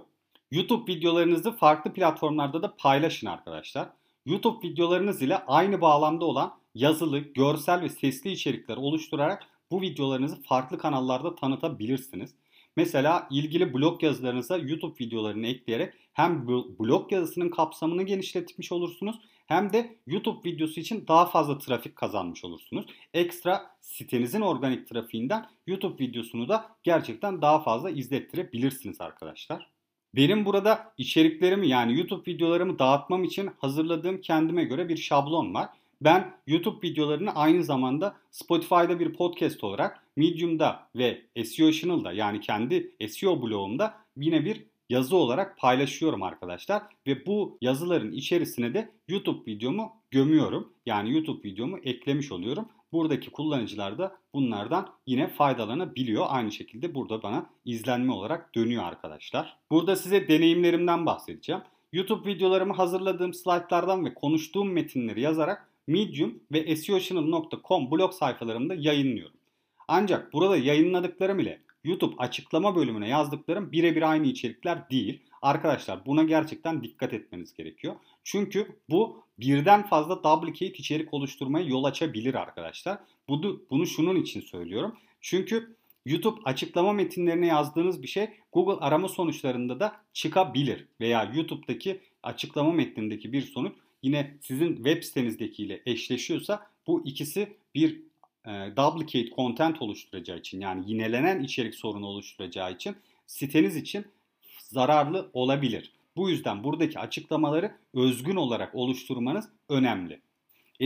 YouTube videolarınızı farklı platformlarda da paylaşın arkadaşlar. YouTube videolarınız ile aynı bağlamda olan yazılı, görsel ve sesli içerikler oluşturarak bu videolarınızı farklı kanallarda tanıtabilirsiniz. Mesela ilgili blog yazılarınıza YouTube videolarını ekleyerek hem blog yazısının kapsamını genişletmiş olursunuz hem de YouTube videosu için daha fazla trafik kazanmış olursunuz. Ekstra sitenizin organik trafiğinden YouTube videosunu da gerçekten daha fazla izlettirebilirsiniz arkadaşlar. Benim burada içeriklerimi yani YouTube videolarımı dağıtmam için hazırladığım kendime göre bir şablon var. Ben YouTube videolarını aynı zamanda Spotify'da bir podcast olarak Medium'da ve SEO Channel'da yani kendi SEO blogumda yine bir yazı olarak paylaşıyorum arkadaşlar. Ve bu yazıların içerisine de YouTube videomu gömüyorum. Yani YouTube videomu eklemiş oluyorum. Buradaki kullanıcılar da bunlardan yine faydalanabiliyor. Aynı şekilde burada bana izlenme olarak dönüyor arkadaşlar. Burada size deneyimlerimden bahsedeceğim. YouTube videolarımı hazırladığım slaytlardan ve konuştuğum metinleri yazarak Medium ve SEOchannel.com blog sayfalarımda yayınlıyorum. Ancak burada yayınladıklarım ile YouTube açıklama bölümüne yazdıklarım birebir aynı içerikler değil. Arkadaşlar buna gerçekten dikkat etmeniz gerekiyor. Çünkü bu birden fazla duplicate içerik oluşturmaya yol açabilir arkadaşlar. Bunu, bunu şunun için söylüyorum. Çünkü YouTube açıklama metinlerine yazdığınız bir şey Google arama sonuçlarında da çıkabilir. Veya YouTube'daki açıklama metnindeki bir sonuç yine sizin web sitenizdekiyle eşleşiyorsa bu ikisi bir e, duplicate content oluşturacağı için yani yinelenen içerik sorunu oluşturacağı için siteniz için zararlı olabilir. Bu yüzden buradaki açıklamaları özgün olarak oluşturmanız önemli.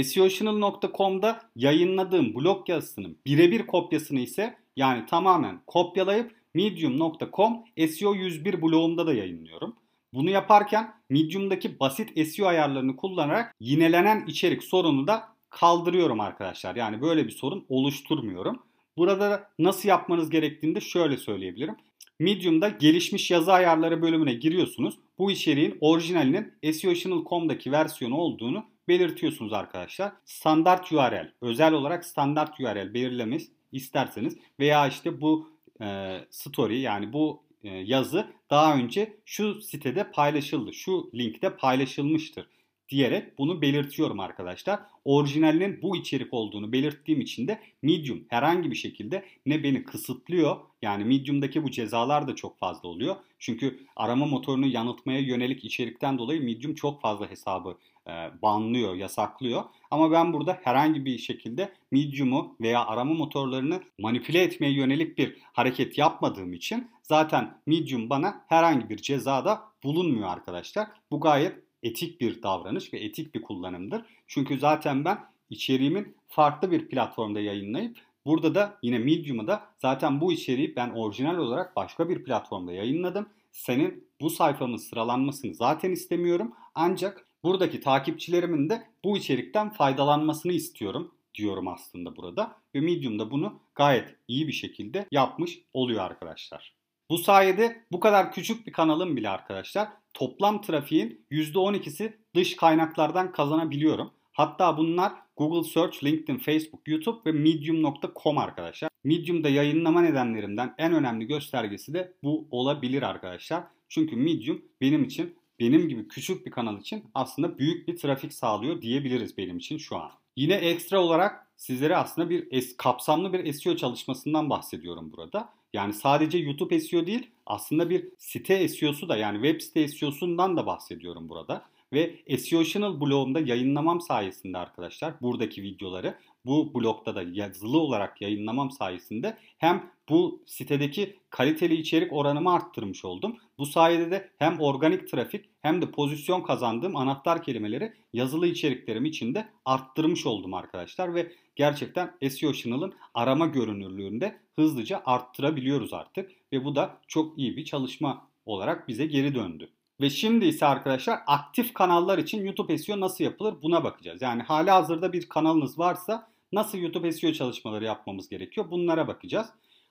SEOchannel.com'da yayınladığım blog yazısının birebir kopyasını ise yani tamamen kopyalayıp medium.com SEO 101 blogumda da yayınlıyorum. Bunu yaparken Medium'daki basit SEO ayarlarını kullanarak yinelenen içerik sorunu da kaldırıyorum arkadaşlar. Yani böyle bir sorun oluşturmuyorum. Burada nasıl yapmanız gerektiğini de şöyle söyleyebilirim. Medium'da gelişmiş yazı ayarları bölümüne giriyorsunuz. Bu içeriğin orijinalinin SEOtional.com'daki versiyonu olduğunu belirtiyorsunuz arkadaşlar. Standart URL, özel olarak standart URL belirlemeniz isterseniz veya işte bu e, story yani bu e, yazı daha önce şu sitede paylaşıldı, şu linkte paylaşılmıştır diyerek bunu belirtiyorum arkadaşlar. Orijinalinin bu içerik olduğunu belirttiğim için de Medium herhangi bir şekilde ne beni kısıtlıyor yani Medium'daki bu cezalar da çok fazla oluyor. Çünkü arama motorunu yanıltmaya yönelik içerikten dolayı Medium çok fazla hesabı e, banlıyor, yasaklıyor. Ama ben burada herhangi bir şekilde Medium'u veya arama motorlarını manipüle etmeye yönelik bir hareket yapmadığım için zaten Medium bana herhangi bir cezada bulunmuyor arkadaşlar. Bu gayet etik bir davranış ve etik bir kullanımdır. Çünkü zaten ben içeriğimin farklı bir platformda yayınlayıp burada da yine Medium'u da zaten bu içeriği ben orijinal olarak başka bir platformda yayınladım. Senin bu sayfamın sıralanmasını zaten istemiyorum. Ancak buradaki takipçilerimin de bu içerikten faydalanmasını istiyorum diyorum aslında burada. Ve Medium da bunu gayet iyi bir şekilde yapmış oluyor arkadaşlar. Bu sayede bu kadar küçük bir kanalın bile arkadaşlar toplam trafiğin %12'si dış kaynaklardan kazanabiliyorum. Hatta bunlar Google Search, LinkedIn, Facebook, YouTube ve Medium.com arkadaşlar. Medium'da yayınlama nedenlerimden en önemli göstergesi de bu olabilir arkadaşlar. Çünkü Medium benim için benim gibi küçük bir kanal için aslında büyük bir trafik sağlıyor diyebiliriz benim için şu an. Yine ekstra olarak sizlere aslında bir es, kapsamlı bir SEO çalışmasından bahsediyorum burada. Yani sadece YouTube SEO değil aslında bir site SEO'su da yani web site SEO'sundan da bahsediyorum burada. Ve SEOtional blogumda yayınlamam sayesinde arkadaşlar buradaki videoları bu blogda da yazılı olarak yayınlamam sayesinde hem bu sitedeki kaliteli içerik oranımı arttırmış oldum. Bu sayede de hem organik trafik hem de pozisyon kazandığım anahtar kelimeleri yazılı içeriklerim içinde arttırmış oldum arkadaşlar ve gerçekten SEO Channel'ın arama görünürlüğünde hızlıca arttırabiliyoruz artık ve bu da çok iyi bir çalışma olarak bize geri döndü. Ve şimdi ise arkadaşlar aktif kanallar için YouTube SEO nasıl yapılır buna bakacağız. Yani hali hazırda bir kanalınız varsa nasıl YouTube SEO çalışmaları yapmamız gerekiyor bunlara bakacağız.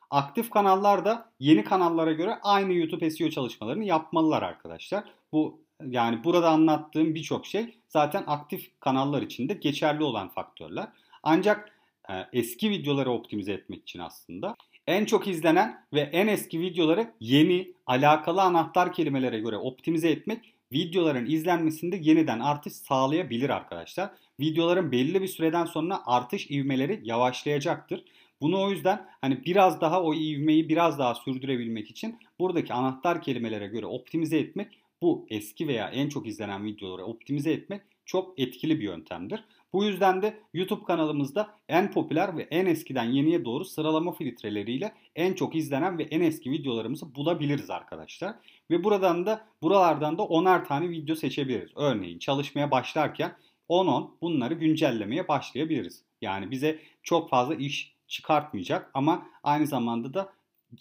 Aktif kanallar da yeni kanallara göre aynı YouTube SEO çalışmalarını yapmalılar arkadaşlar. Bu yani burada anlattığım birçok şey zaten aktif kanallar için de geçerli olan faktörler. Ancak e, eski videoları optimize etmek için aslında en çok izlenen ve en eski videoları yeni, alakalı anahtar kelimelere göre optimize etmek videoların izlenmesinde yeniden artış sağlayabilir arkadaşlar. Videoların belli bir süreden sonra artış ivmeleri yavaşlayacaktır. Bunu o yüzden hani biraz daha o ivmeyi biraz daha sürdürebilmek için buradaki anahtar kelimelere göre optimize etmek bu eski veya en çok izlenen videoları optimize etmek çok etkili bir yöntemdir. Bu yüzden de YouTube kanalımızda en popüler ve en eskiden yeniye doğru sıralama filtreleriyle en çok izlenen ve en eski videolarımızı bulabiliriz arkadaşlar. Ve buradan da buralardan da 10'ar tane video seçebiliriz. Örneğin çalışmaya başlarken 10-10 bunları güncellemeye başlayabiliriz. Yani bize çok fazla iş çıkartmayacak ama aynı zamanda da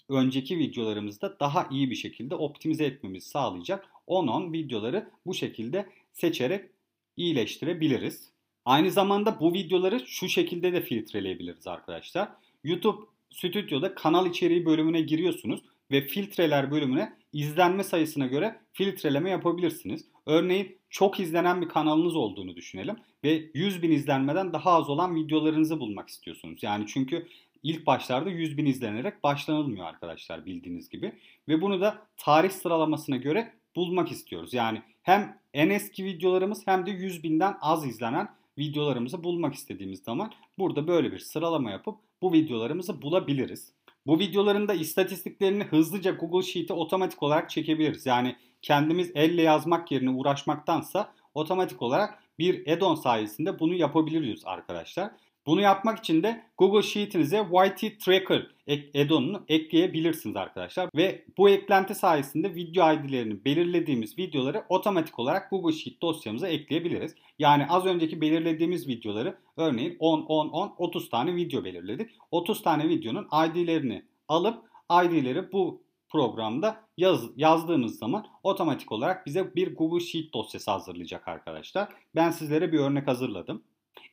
önceki videolarımızda daha iyi bir şekilde optimize etmemizi sağlayacak 10-10 videoları bu şekilde seçerek iyileştirebiliriz. Aynı zamanda bu videoları şu şekilde de filtreleyebiliriz arkadaşlar. YouTube Stüdyo'da kanal içeriği bölümüne giriyorsunuz ve filtreler bölümüne izlenme sayısına göre filtreleme yapabilirsiniz. Örneğin çok izlenen bir kanalınız olduğunu düşünelim ve 100 bin izlenmeden daha az olan videolarınızı bulmak istiyorsunuz. Yani çünkü ilk başlarda 100 bin izlenerek başlanılmıyor arkadaşlar bildiğiniz gibi. Ve bunu da tarih sıralamasına göre bulmak istiyoruz. Yani hem en eski videolarımız hem de 100 binden az izlenen videolarımızı bulmak istediğimiz zaman burada böyle bir sıralama yapıp bu videolarımızı bulabiliriz. Bu videoların da istatistiklerini hızlıca Google Sheet'e otomatik olarak çekebiliriz. Yani kendimiz elle yazmak yerine uğraşmaktansa otomatik olarak bir add-on sayesinde bunu yapabiliriz arkadaşlar. Bunu yapmak için de Google Sheet'inize YT Tracker add-on'unu ekleyebilirsiniz arkadaşlar. Ve bu eklenti sayesinde video ID'lerini belirlediğimiz videoları otomatik olarak Google Sheet dosyamıza ekleyebiliriz. Yani az önceki belirlediğimiz videoları örneğin 10 10 10 30 tane video belirledik. 30 tane videonun ID'lerini alıp ID'leri bu programda yaz, yazdığımız zaman otomatik olarak bize bir Google Sheet dosyası hazırlayacak arkadaşlar. Ben sizlere bir örnek hazırladım.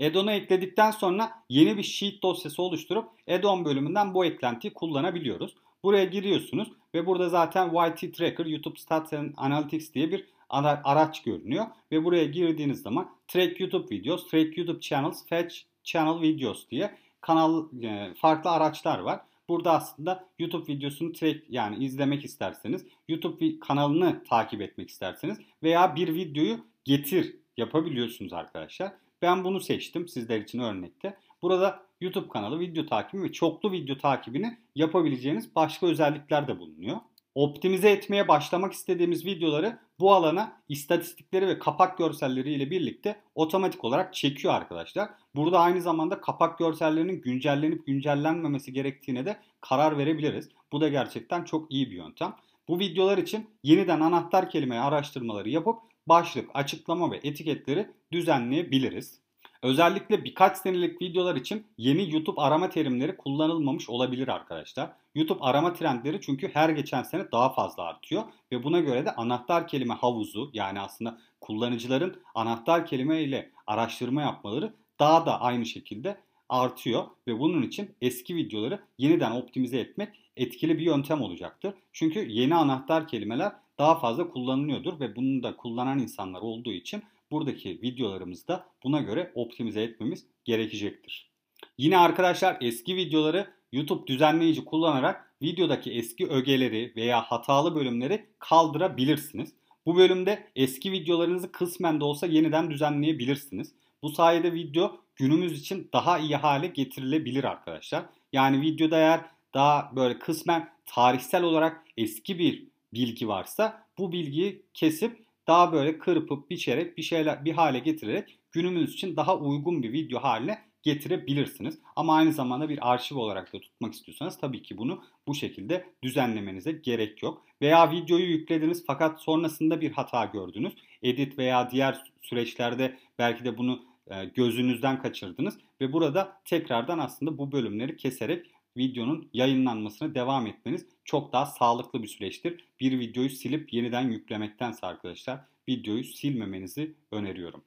Add-on'u ekledikten sonra yeni bir sheet dosyası oluşturup add-on bölümünden bu eklentiyi kullanabiliyoruz. Buraya giriyorsunuz ve burada zaten YT Tracker, YouTube Stats and Analytics diye bir araç görünüyor. Ve buraya girdiğiniz zaman Track YouTube Videos, Track YouTube Channels, Fetch Channel Videos diye kanal e, farklı araçlar var. Burada aslında YouTube videosunu track yani izlemek isterseniz, YouTube kanalını takip etmek isterseniz veya bir videoyu getir yapabiliyorsunuz arkadaşlar. Ben bunu seçtim sizler için örnekte. Burada YouTube kanalı video takibi ve çoklu video takibini yapabileceğiniz başka özellikler de bulunuyor. Optimize etmeye başlamak istediğimiz videoları bu alana istatistikleri ve kapak görselleri ile birlikte otomatik olarak çekiyor arkadaşlar. Burada aynı zamanda kapak görsellerinin güncellenip güncellenmemesi gerektiğine de karar verebiliriz. Bu da gerçekten çok iyi bir yöntem. Bu videolar için yeniden anahtar kelime araştırmaları yapıp başlık, açıklama ve etiketleri düzenleyebiliriz. Özellikle birkaç senelik videolar için yeni YouTube arama terimleri kullanılmamış olabilir arkadaşlar. YouTube arama trendleri çünkü her geçen sene daha fazla artıyor ve buna göre de anahtar kelime havuzu yani aslında kullanıcıların anahtar kelime ile araştırma yapmaları daha da aynı şekilde artıyor ve bunun için eski videoları yeniden optimize etmek etkili bir yöntem olacaktır. Çünkü yeni anahtar kelimeler daha fazla kullanılıyordur ve bunu da kullanan insanlar olduğu için buradaki videolarımızda buna göre optimize etmemiz gerekecektir. Yine arkadaşlar eski videoları YouTube düzenleyici kullanarak videodaki eski ögeleri veya hatalı bölümleri kaldırabilirsiniz. Bu bölümde eski videolarınızı kısmen de olsa yeniden düzenleyebilirsiniz. Bu sayede video günümüz için daha iyi hale getirilebilir arkadaşlar. Yani videoda eğer daha böyle kısmen tarihsel olarak eski bir bilgi varsa bu bilgiyi kesip daha böyle kırpıp biçerek bir şeyler bir hale getirerek günümüz için daha uygun bir video haline getirebilirsiniz. Ama aynı zamanda bir arşiv olarak da tutmak istiyorsanız tabii ki bunu bu şekilde düzenlemenize gerek yok. Veya videoyu yüklediniz fakat sonrasında bir hata gördünüz. Edit veya diğer süreçlerde belki de bunu e, gözünüzden kaçırdınız ve burada tekrardan aslında bu bölümleri keserek videonun yayınlanmasına devam etmeniz çok daha sağlıklı bir süreçtir. Bir videoyu silip yeniden yüklemektense arkadaşlar videoyu silmemenizi öneriyorum.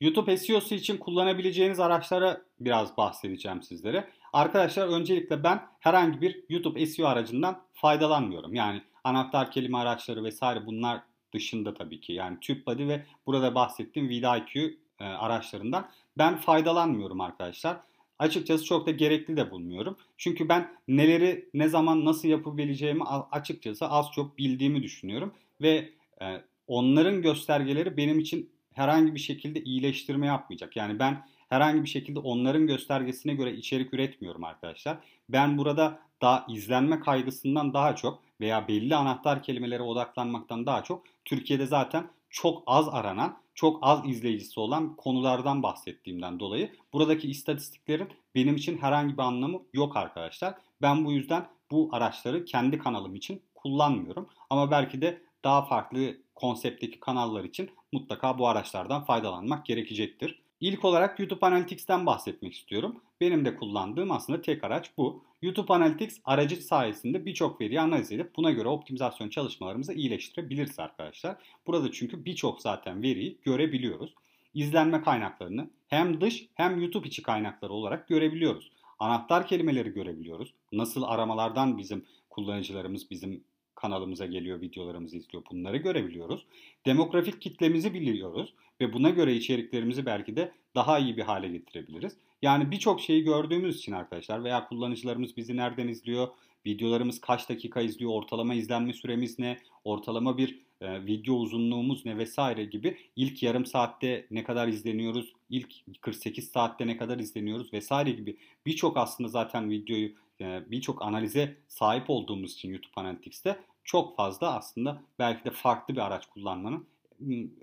YouTube SEO'su için kullanabileceğiniz araçlara biraz bahsedeceğim sizlere. Arkadaşlar öncelikle ben herhangi bir YouTube SEO aracından faydalanmıyorum. Yani anahtar kelime araçları vesaire bunlar dışında tabii ki. Yani TubeBuddy ve burada bahsettiğim VidIQ e, araçlarından ben faydalanmıyorum arkadaşlar açıkçası çok da gerekli de bulmuyorum. Çünkü ben neleri ne zaman nasıl yapabileceğimi açıkçası az çok bildiğimi düşünüyorum ve e, onların göstergeleri benim için herhangi bir şekilde iyileştirme yapmayacak. Yani ben herhangi bir şekilde onların göstergesine göre içerik üretmiyorum arkadaşlar. Ben burada daha izlenme kaygısından daha çok veya belli anahtar kelimelere odaklanmaktan daha çok Türkiye'de zaten çok az aranan, çok az izleyicisi olan konulardan bahsettiğimden dolayı buradaki istatistiklerin benim için herhangi bir anlamı yok arkadaşlar. Ben bu yüzden bu araçları kendi kanalım için kullanmıyorum. Ama belki de daha farklı konseptteki kanallar için mutlaka bu araçlardan faydalanmak gerekecektir. İlk olarak YouTube Analytics'ten bahsetmek istiyorum. Benim de kullandığım aslında tek araç bu. YouTube Analytics aracı sayesinde birçok veriyi analiz edip buna göre optimizasyon çalışmalarımızı iyileştirebiliriz arkadaşlar. Burada çünkü birçok zaten veriyi görebiliyoruz. İzlenme kaynaklarını hem dış hem YouTube içi kaynakları olarak görebiliyoruz. Anahtar kelimeleri görebiliyoruz. Nasıl aramalardan bizim kullanıcılarımız bizim kanalımıza geliyor, videolarımızı izliyor. Bunları görebiliyoruz. Demografik kitlemizi biliyoruz ve buna göre içeriklerimizi belki de daha iyi bir hale getirebiliriz. Yani birçok şeyi gördüğümüz için arkadaşlar veya kullanıcılarımız bizi nereden izliyor, videolarımız kaç dakika izliyor, ortalama izlenme süremiz ne, ortalama bir e, video uzunluğumuz ne vesaire gibi ilk yarım saatte ne kadar izleniyoruz, ilk 48 saatte ne kadar izleniyoruz vesaire gibi birçok aslında zaten videoyu e, birçok analize sahip olduğumuz için YouTube Analytics'te çok fazla aslında belki de farklı bir araç kullanmanın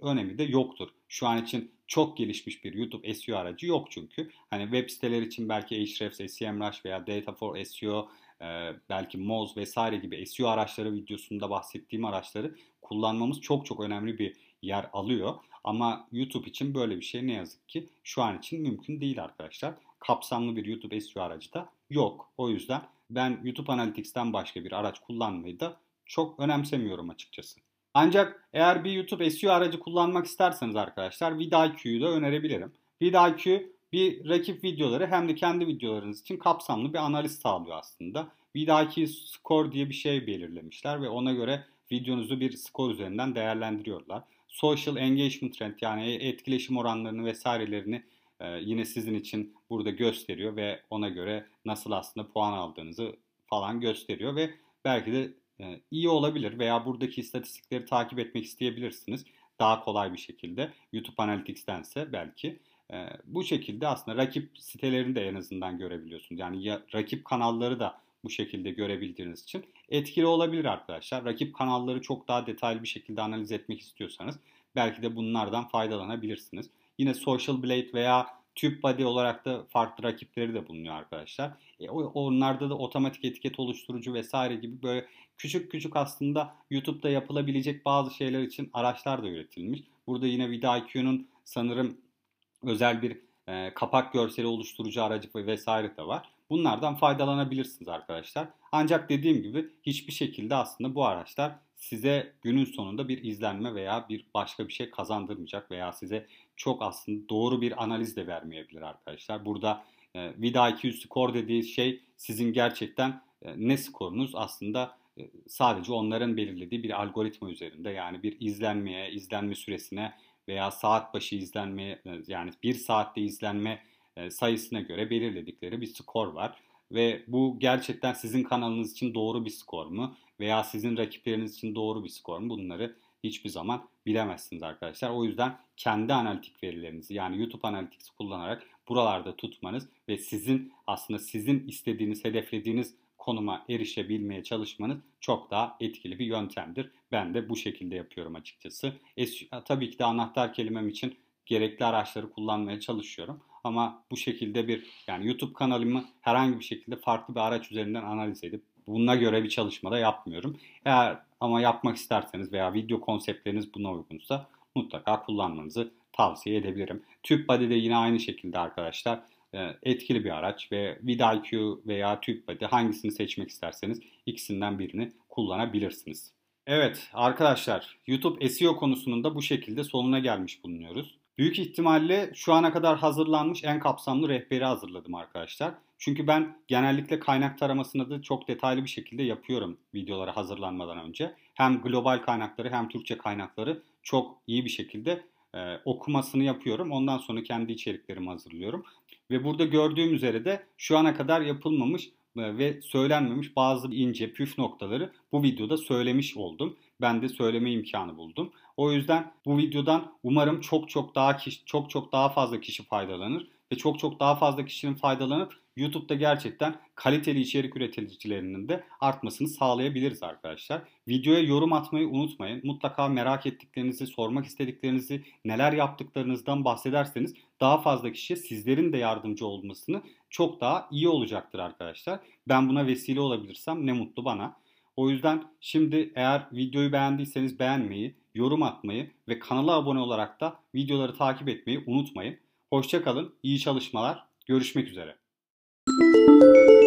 önemi de yoktur. Şu an için çok gelişmiş bir YouTube SEO aracı yok çünkü. Hani web siteler için belki Ahrefs, SEMrush veya Data for SEO, belki Moz vesaire gibi SEO araçları videosunda bahsettiğim araçları kullanmamız çok çok önemli bir yer alıyor. Ama YouTube için böyle bir şey ne yazık ki şu an için mümkün değil arkadaşlar. Kapsamlı bir YouTube SEO aracı da yok. O yüzden ben YouTube Analytics'ten başka bir araç kullanmayı da çok önemsemiyorum açıkçası. Ancak eğer bir YouTube SEO aracı kullanmak isterseniz arkadaşlar vidIQ'yu da önerebilirim. vidIQ bir rakip videoları hem de kendi videolarınız için kapsamlı bir analiz sağlıyor aslında. vidIQ Score diye bir şey belirlemişler ve ona göre videonuzu bir skor üzerinden değerlendiriyorlar. Social engagement trend yani etkileşim oranlarını vesairelerini e, yine sizin için burada gösteriyor ve ona göre nasıl aslında puan aldığınızı falan gösteriyor ve belki de iyi olabilir veya buradaki istatistikleri takip etmek isteyebilirsiniz. Daha kolay bir şekilde YouTube Analytics'tense belki. E, bu şekilde aslında rakip sitelerini de en azından görebiliyorsunuz. Yani ya, rakip kanalları da bu şekilde görebildiğiniz için etkili olabilir arkadaşlar. Rakip kanalları çok daha detaylı bir şekilde analiz etmek istiyorsanız belki de bunlardan faydalanabilirsiniz. Yine Social Blade veya TubeBuddy olarak da farklı rakipleri de bulunuyor arkadaşlar. E, onlarda da otomatik etiket oluşturucu vesaire gibi böyle küçük küçük aslında YouTube'da yapılabilecek bazı şeyler için araçlar da üretilmiş. Burada yine vidIQ'nun sanırım özel bir e, kapak görseli oluşturucu aracı vesaire de var. Bunlardan faydalanabilirsiniz arkadaşlar. Ancak dediğim gibi hiçbir şekilde aslında bu araçlar size günün sonunda bir izlenme veya bir başka bir şey kazandırmayacak veya size çok aslında doğru bir analiz de vermeyebilir arkadaşlar. Burada e, VIDA200 skor dediği şey sizin gerçekten e, ne skorunuz aslında e, sadece onların belirlediği bir algoritma üzerinde yani bir izlenmeye, izlenme süresine veya saat başı izlenme e, yani bir saatte izlenme e, sayısına göre belirledikleri bir skor var. Ve bu gerçekten sizin kanalınız için doğru bir skor mu? Veya sizin rakipleriniz için doğru bir skor mu? Bunları hiçbir zaman bilemezsiniz arkadaşlar. O yüzden kendi analitik verilerinizi yani YouTube Analytics'i kullanarak buralarda tutmanız ve sizin aslında sizin istediğiniz, hedeflediğiniz konuma erişebilmeye çalışmanız çok daha etkili bir yöntemdir. Ben de bu şekilde yapıyorum açıkçası. E, tabii ki de anahtar kelimem için gerekli araçları kullanmaya çalışıyorum. Ama bu şekilde bir yani YouTube kanalımı herhangi bir şekilde farklı bir araç üzerinden analiz edip buna göre bir çalışma da yapmıyorum. Eğer ama yapmak isterseniz veya video konseptleriniz buna uygunsa mutlaka kullanmanızı tavsiye edebilirim. TubeBuddy de yine aynı şekilde arkadaşlar etkili bir araç ve vidIQ veya TubeBuddy hangisini seçmek isterseniz ikisinden birini kullanabilirsiniz. Evet arkadaşlar YouTube SEO konusunun da bu şekilde sonuna gelmiş bulunuyoruz. Büyük ihtimalle şu ana kadar hazırlanmış en kapsamlı rehberi hazırladım arkadaşlar. Çünkü ben genellikle kaynak taramasını da çok detaylı bir şekilde yapıyorum videolara hazırlanmadan önce. Hem global kaynakları hem Türkçe kaynakları çok iyi bir şekilde e, okumasını yapıyorum. Ondan sonra kendi içeriklerimi hazırlıyorum. Ve burada gördüğüm üzere de şu ana kadar yapılmamış e, ve söylenmemiş bazı ince püf noktaları bu videoda söylemiş oldum. Ben de söyleme imkanı buldum. O yüzden bu videodan umarım çok çok daha kişi, çok çok daha fazla kişi faydalanır ve çok çok daha fazla kişinin faydalanıp YouTube'da gerçekten kaliteli içerik üreticilerinin de artmasını sağlayabiliriz arkadaşlar. Videoya yorum atmayı unutmayın. Mutlaka merak ettiklerinizi, sormak istediklerinizi, neler yaptıklarınızdan bahsederseniz daha fazla kişiye sizlerin de yardımcı olmasını çok daha iyi olacaktır arkadaşlar. Ben buna vesile olabilirsem ne mutlu bana. O yüzden şimdi eğer videoyu beğendiyseniz beğenmeyi, yorum atmayı ve kanala abone olarak da videoları takip etmeyi unutmayın. Hoşçakalın, iyi çalışmalar, görüşmek üzere. Thank you.